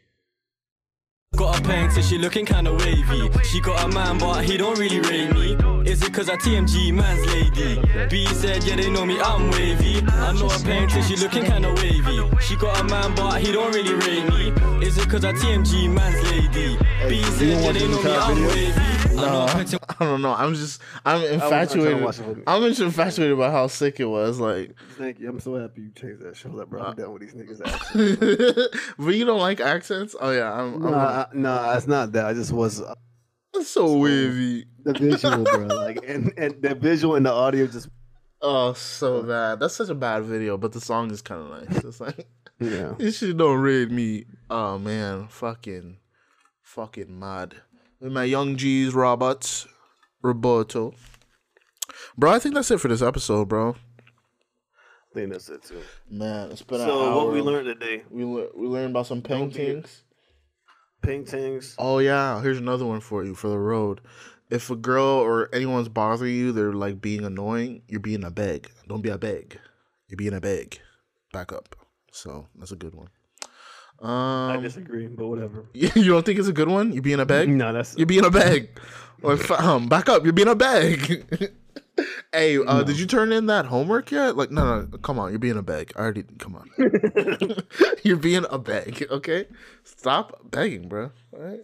Got a paying so she looking kinda wavy. She got a man, but he don't really rate me. Is it cause I TMG man's lady? B said, yeah, they know me, I'm wavy. I know a paying so she looking kinda wavy. She got a man, but he don't really rate me. Is it cause I TMG man's lady? B said, yeah, they know me, I'm wavy. I No, *laughs* I don't know. I'm just I'm not trying to infatuated. watch it with me. I'm just infatuated about how sick it was. Like, Thank you. I'm so happy you changed that show up, bro. Uh, I'm done with these niggas. *laughs* Accents. but you don't like accents? Oh yeah, I'm. I'm Nah, I- nah, it's not that. I just was uh, That's so wavy. the visual, bro. *laughs* Like, and, and the visual and the audio just. Oh, so bad. That's such a bad video, but the song is kind of nice. It's like, Yeah. this shit don't read me. Oh man, fucking, fucking mad. With my young G's, Roberts, Roberto. Bro, I think that's it for this episode, bro. I think that's it too. Man, it's been an So what we learned today? We lear- we learned about some paintings. paintings. Oh yeah, here's another one for you for the road. If a girl or anyone's bothering you, they're like being annoying. You're being a beg. Don't be a beg. You're being a beg. Back up. So that's a good one. I Um, disagree, but whatever. *laughs* you don't think it's a good one? You're being a bag? No, that's You're being a bag. Or *laughs* um, back up. You're being a bag. *laughs* hey, uh, did you turn in that homework yet? Like, no, no, come on. You're being a bag. I already. Come on. you're being a bag. Okay, stop begging, bro. All right.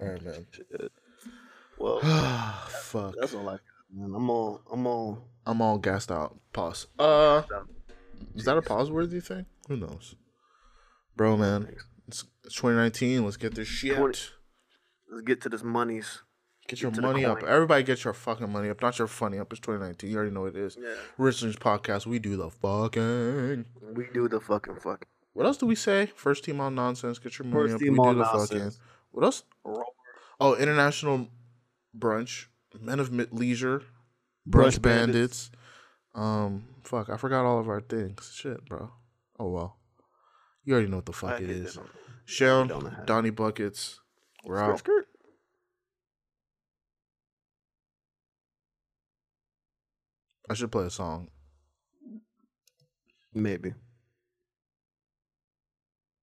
All right, man. Well, *sighs* Fuck. that's all I got, man. I'm all, I'm all. I'm all gassed out. Pause. Uh, is that a pause worthy thing? Who knows, bro, man. It's, it's 2019. Let's get this shit. 20 Let's get to this monies. Get your to money up. Everybody get your fucking money up. Not your funny up. It's 2019. You already know what it is. Yeah. Richlands podcast. We do the fucking. We do the fucking fuck. What else do we say? First team on nonsense. Get your money First up. team we on do the nonsense. fucking. What else? Oh, international brunch. Men of leisure. Brunch, Brunch bandits. Bandits. Um, fuck. I forgot all of our things. Shit, bro. Oh well. You already know what the fuck I it is. that on- Sean, on the hat. Donnie buckets. We're Skirt, out. skirt. I should play a song. Maybe. *laughs*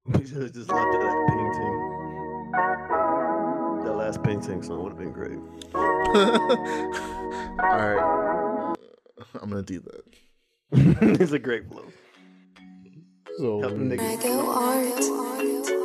We should have just left it at that painting. That last painting song would have been great. *laughs* All right. I'm gonna do that. *laughs* it's a great flow. So Help them niggas.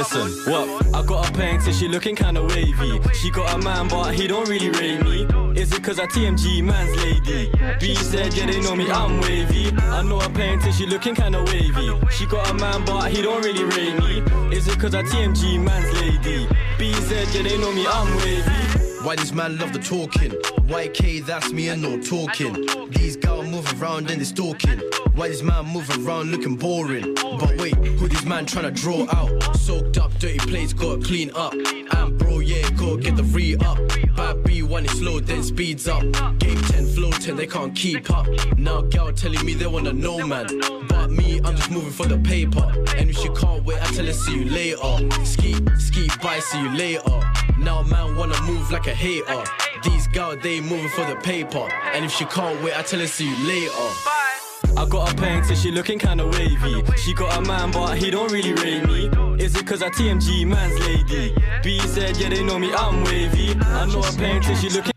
Listen, what? I got a painting, she looking kinda wavy. She got a man, but he don't really rate me. Is it cause I TMG man's lady? B said, yeah, they know me, I'm wavy. I know a painting, she looking kinda wavy. She got a man, but he don't really rate me. Is it cause I TMG man's lady? B said, yeah, they know me, I'm wavy. Why this man love the talking? YK, that's me and no talking. These girls move around and they stalking. Why this man move around looking boring? But wait, who this man tryna draw out? Soaked up, dirty plates, gotta clean up. And bro, yeah, gotta get the re up. Bad B when it's slow, then speeds up. Game 10, flow 10, they can't keep up. Now gal telling me they wanna know man. But me, I'm just moving for the paper. And if she can't wait, I tell her see you later. Ski, ski, bye, see you later. Now man wanna move like a hater. These girls, they moving for the paper. And if she can't wait, I tell her see you later. I got a painting, she looking kinda wavy. She got a man, but he don't really rate me. Is it cause I TMG man's lady? B said, yeah, they know me, I'm wavy. I know a painting, she looking.